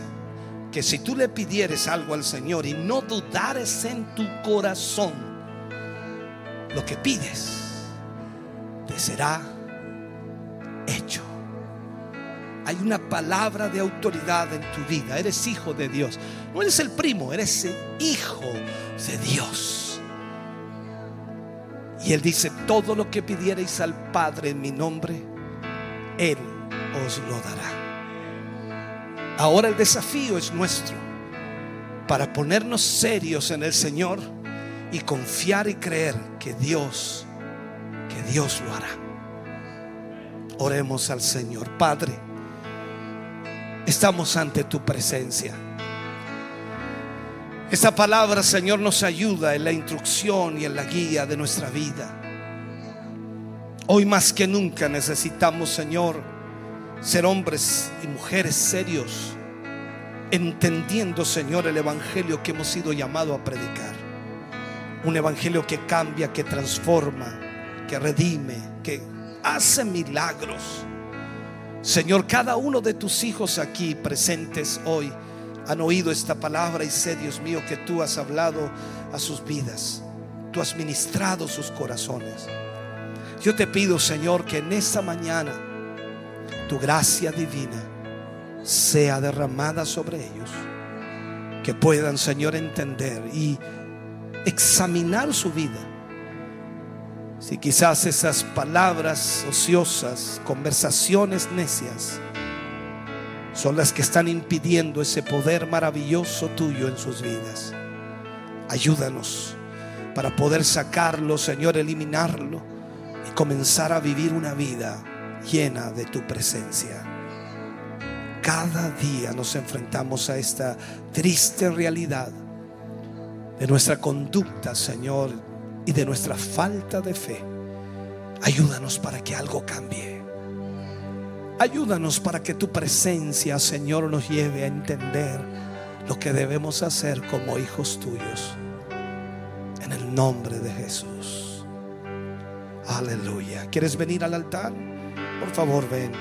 que si tú le pidieres algo al Señor y no dudares en tu corazón lo que pides, te será hecho. Hay una palabra de autoridad en tu vida. Eres hijo de Dios. No eres el primo, eres el hijo de Dios. Y Él dice, todo lo que pidierais al Padre en mi nombre, Él os lo dará. Ahora el desafío es nuestro para ponernos serios en el Señor y confiar y creer que Dios, que Dios lo hará. Oremos al Señor. Padre, estamos ante tu presencia. Esta palabra, Señor, nos ayuda en la instrucción y en la guía de nuestra vida. Hoy más que nunca necesitamos, Señor, ser hombres y mujeres serios, entendiendo, Señor, el Evangelio que hemos sido llamados a predicar. Un Evangelio que cambia, que transforma, que redime, que hace milagros. Señor, cada uno de tus hijos aquí presentes hoy han oído esta palabra y sé, Dios mío, que tú has hablado a sus vidas. Tú has ministrado sus corazones. Yo te pido, Señor, que en esta mañana tu gracia divina sea derramada sobre ellos. Que puedan, Señor, entender y examinar su vida. Si quizás esas palabras ociosas, conversaciones necias, son las que están impidiendo ese poder maravilloso tuyo en sus vidas. Ayúdanos para poder sacarlo, Señor, eliminarlo y comenzar a vivir una vida llena de tu presencia. Cada día nos enfrentamos a esta triste realidad de nuestra conducta, Señor, y de nuestra falta de fe. Ayúdanos para que algo cambie. Ayúdanos para que tu presencia, Señor, nos lleve a entender lo que debemos hacer como hijos tuyos. En el nombre de Jesús. Aleluya. ¿Quieres venir al altar? Por favor, ven.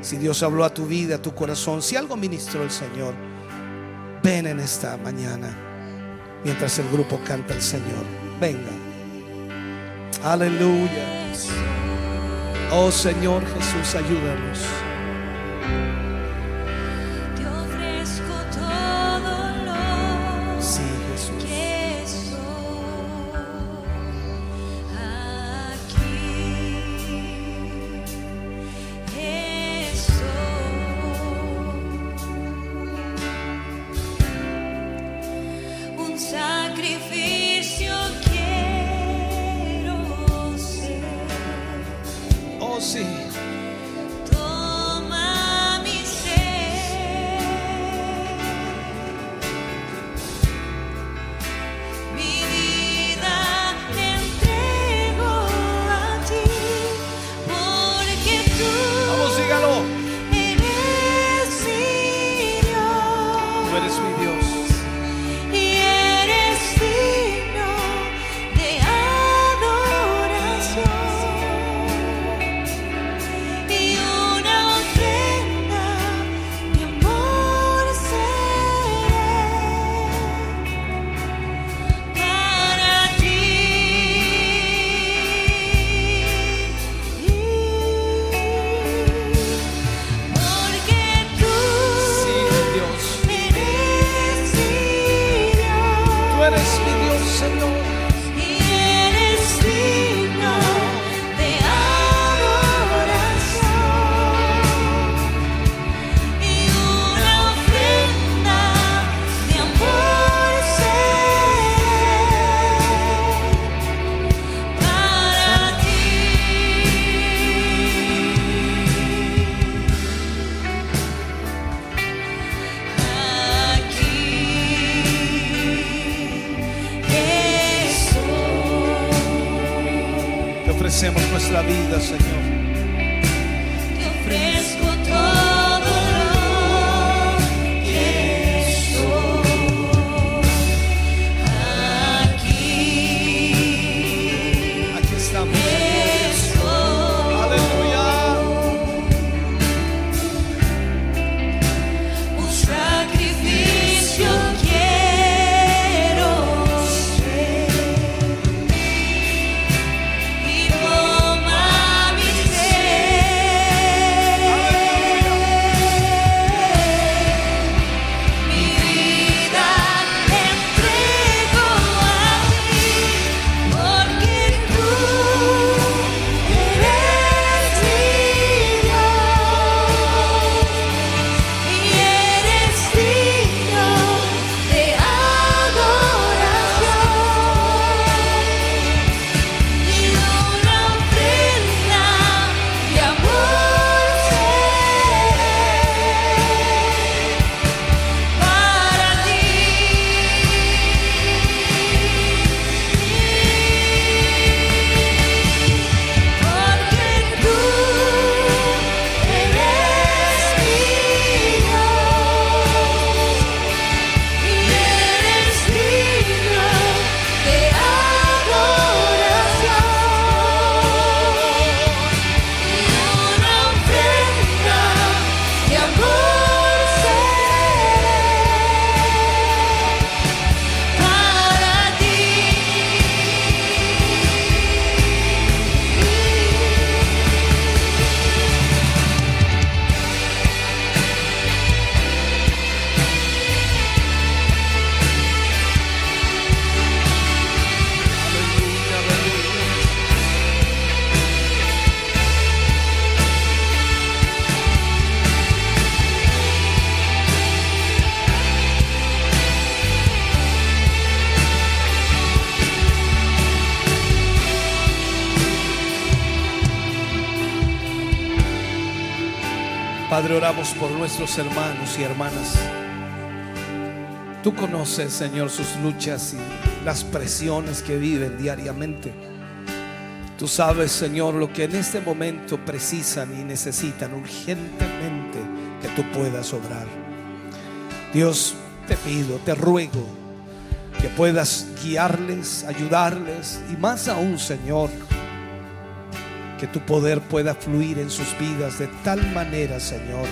Si Dios habló a tu vida, a tu corazón, si algo ministró el Señor, ven en esta mañana mientras el grupo canta el Señor. Venga. Aleluya. Oh Señor Jesús, ayúdanos. Padre, oramos por nuestros hermanos y hermanas. Tú conoces, Señor, sus luchas y las presiones que viven diariamente. Tú sabes, Señor, lo que en este momento precisan y necesitan urgentemente que tú puedas obrar. Dios, te pido, te ruego que puedas guiarles, ayudarles y más aún, Señor, que tu poder pueda fluir en sus vidas de tal manera, Señor,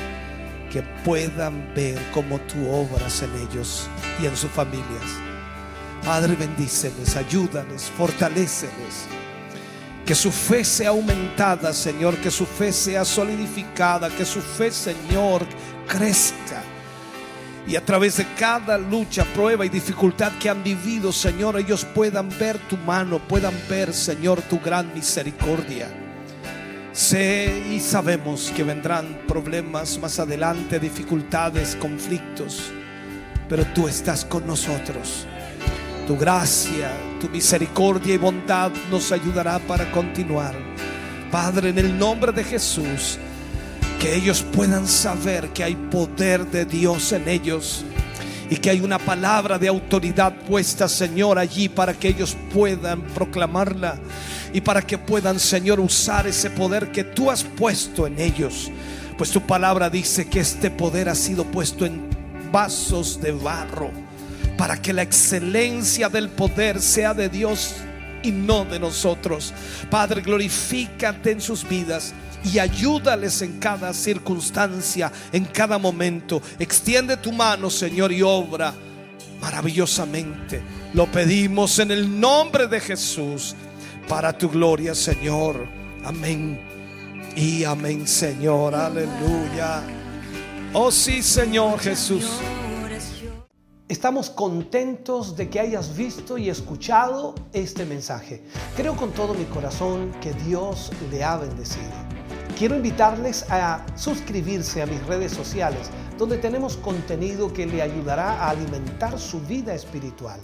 que puedan ver cómo tú obras en ellos y en sus familias. Padre, bendíceles, ayúdales, fortaléceles. Que su fe sea aumentada, Señor, que su fe sea solidificada, que su fe, Señor, crezca. Y a través de cada lucha, prueba y dificultad que han vivido, Señor, ellos puedan ver tu mano, puedan ver, Señor, tu gran misericordia. Sé y sabemos que vendrán problemas más adelante, dificultades, conflictos, pero tú estás con nosotros. Tu gracia, tu misericordia y bondad nos ayudará para continuar. Padre, en el nombre de Jesús, que ellos puedan saber que hay poder de Dios en ellos y que hay una palabra de autoridad puesta, Señor, allí para que ellos puedan proclamarla y para que puedan, Señor, usar ese poder que tú has puesto en ellos. Pues tu palabra dice que este poder ha sido puesto en vasos de barro para que la excelencia del poder sea de Dios y no de nosotros. Padre, glorifícate en sus vidas y ayúdales en cada circunstancia, en cada momento. Extiende tu mano, Señor, y obra maravillosamente. Lo pedimos en el nombre de Jesús, para tu gloria, Señor. Amén. Y amén, Señor. Aleluya. Oh sí, Señor Jesús. Estamos contentos de que hayas visto y escuchado este mensaje. Creo con todo mi corazón que Dios le ha bendecido. Quiero invitarles a suscribirse a mis redes sociales, donde tenemos contenido que le ayudará a alimentar su vida espiritual.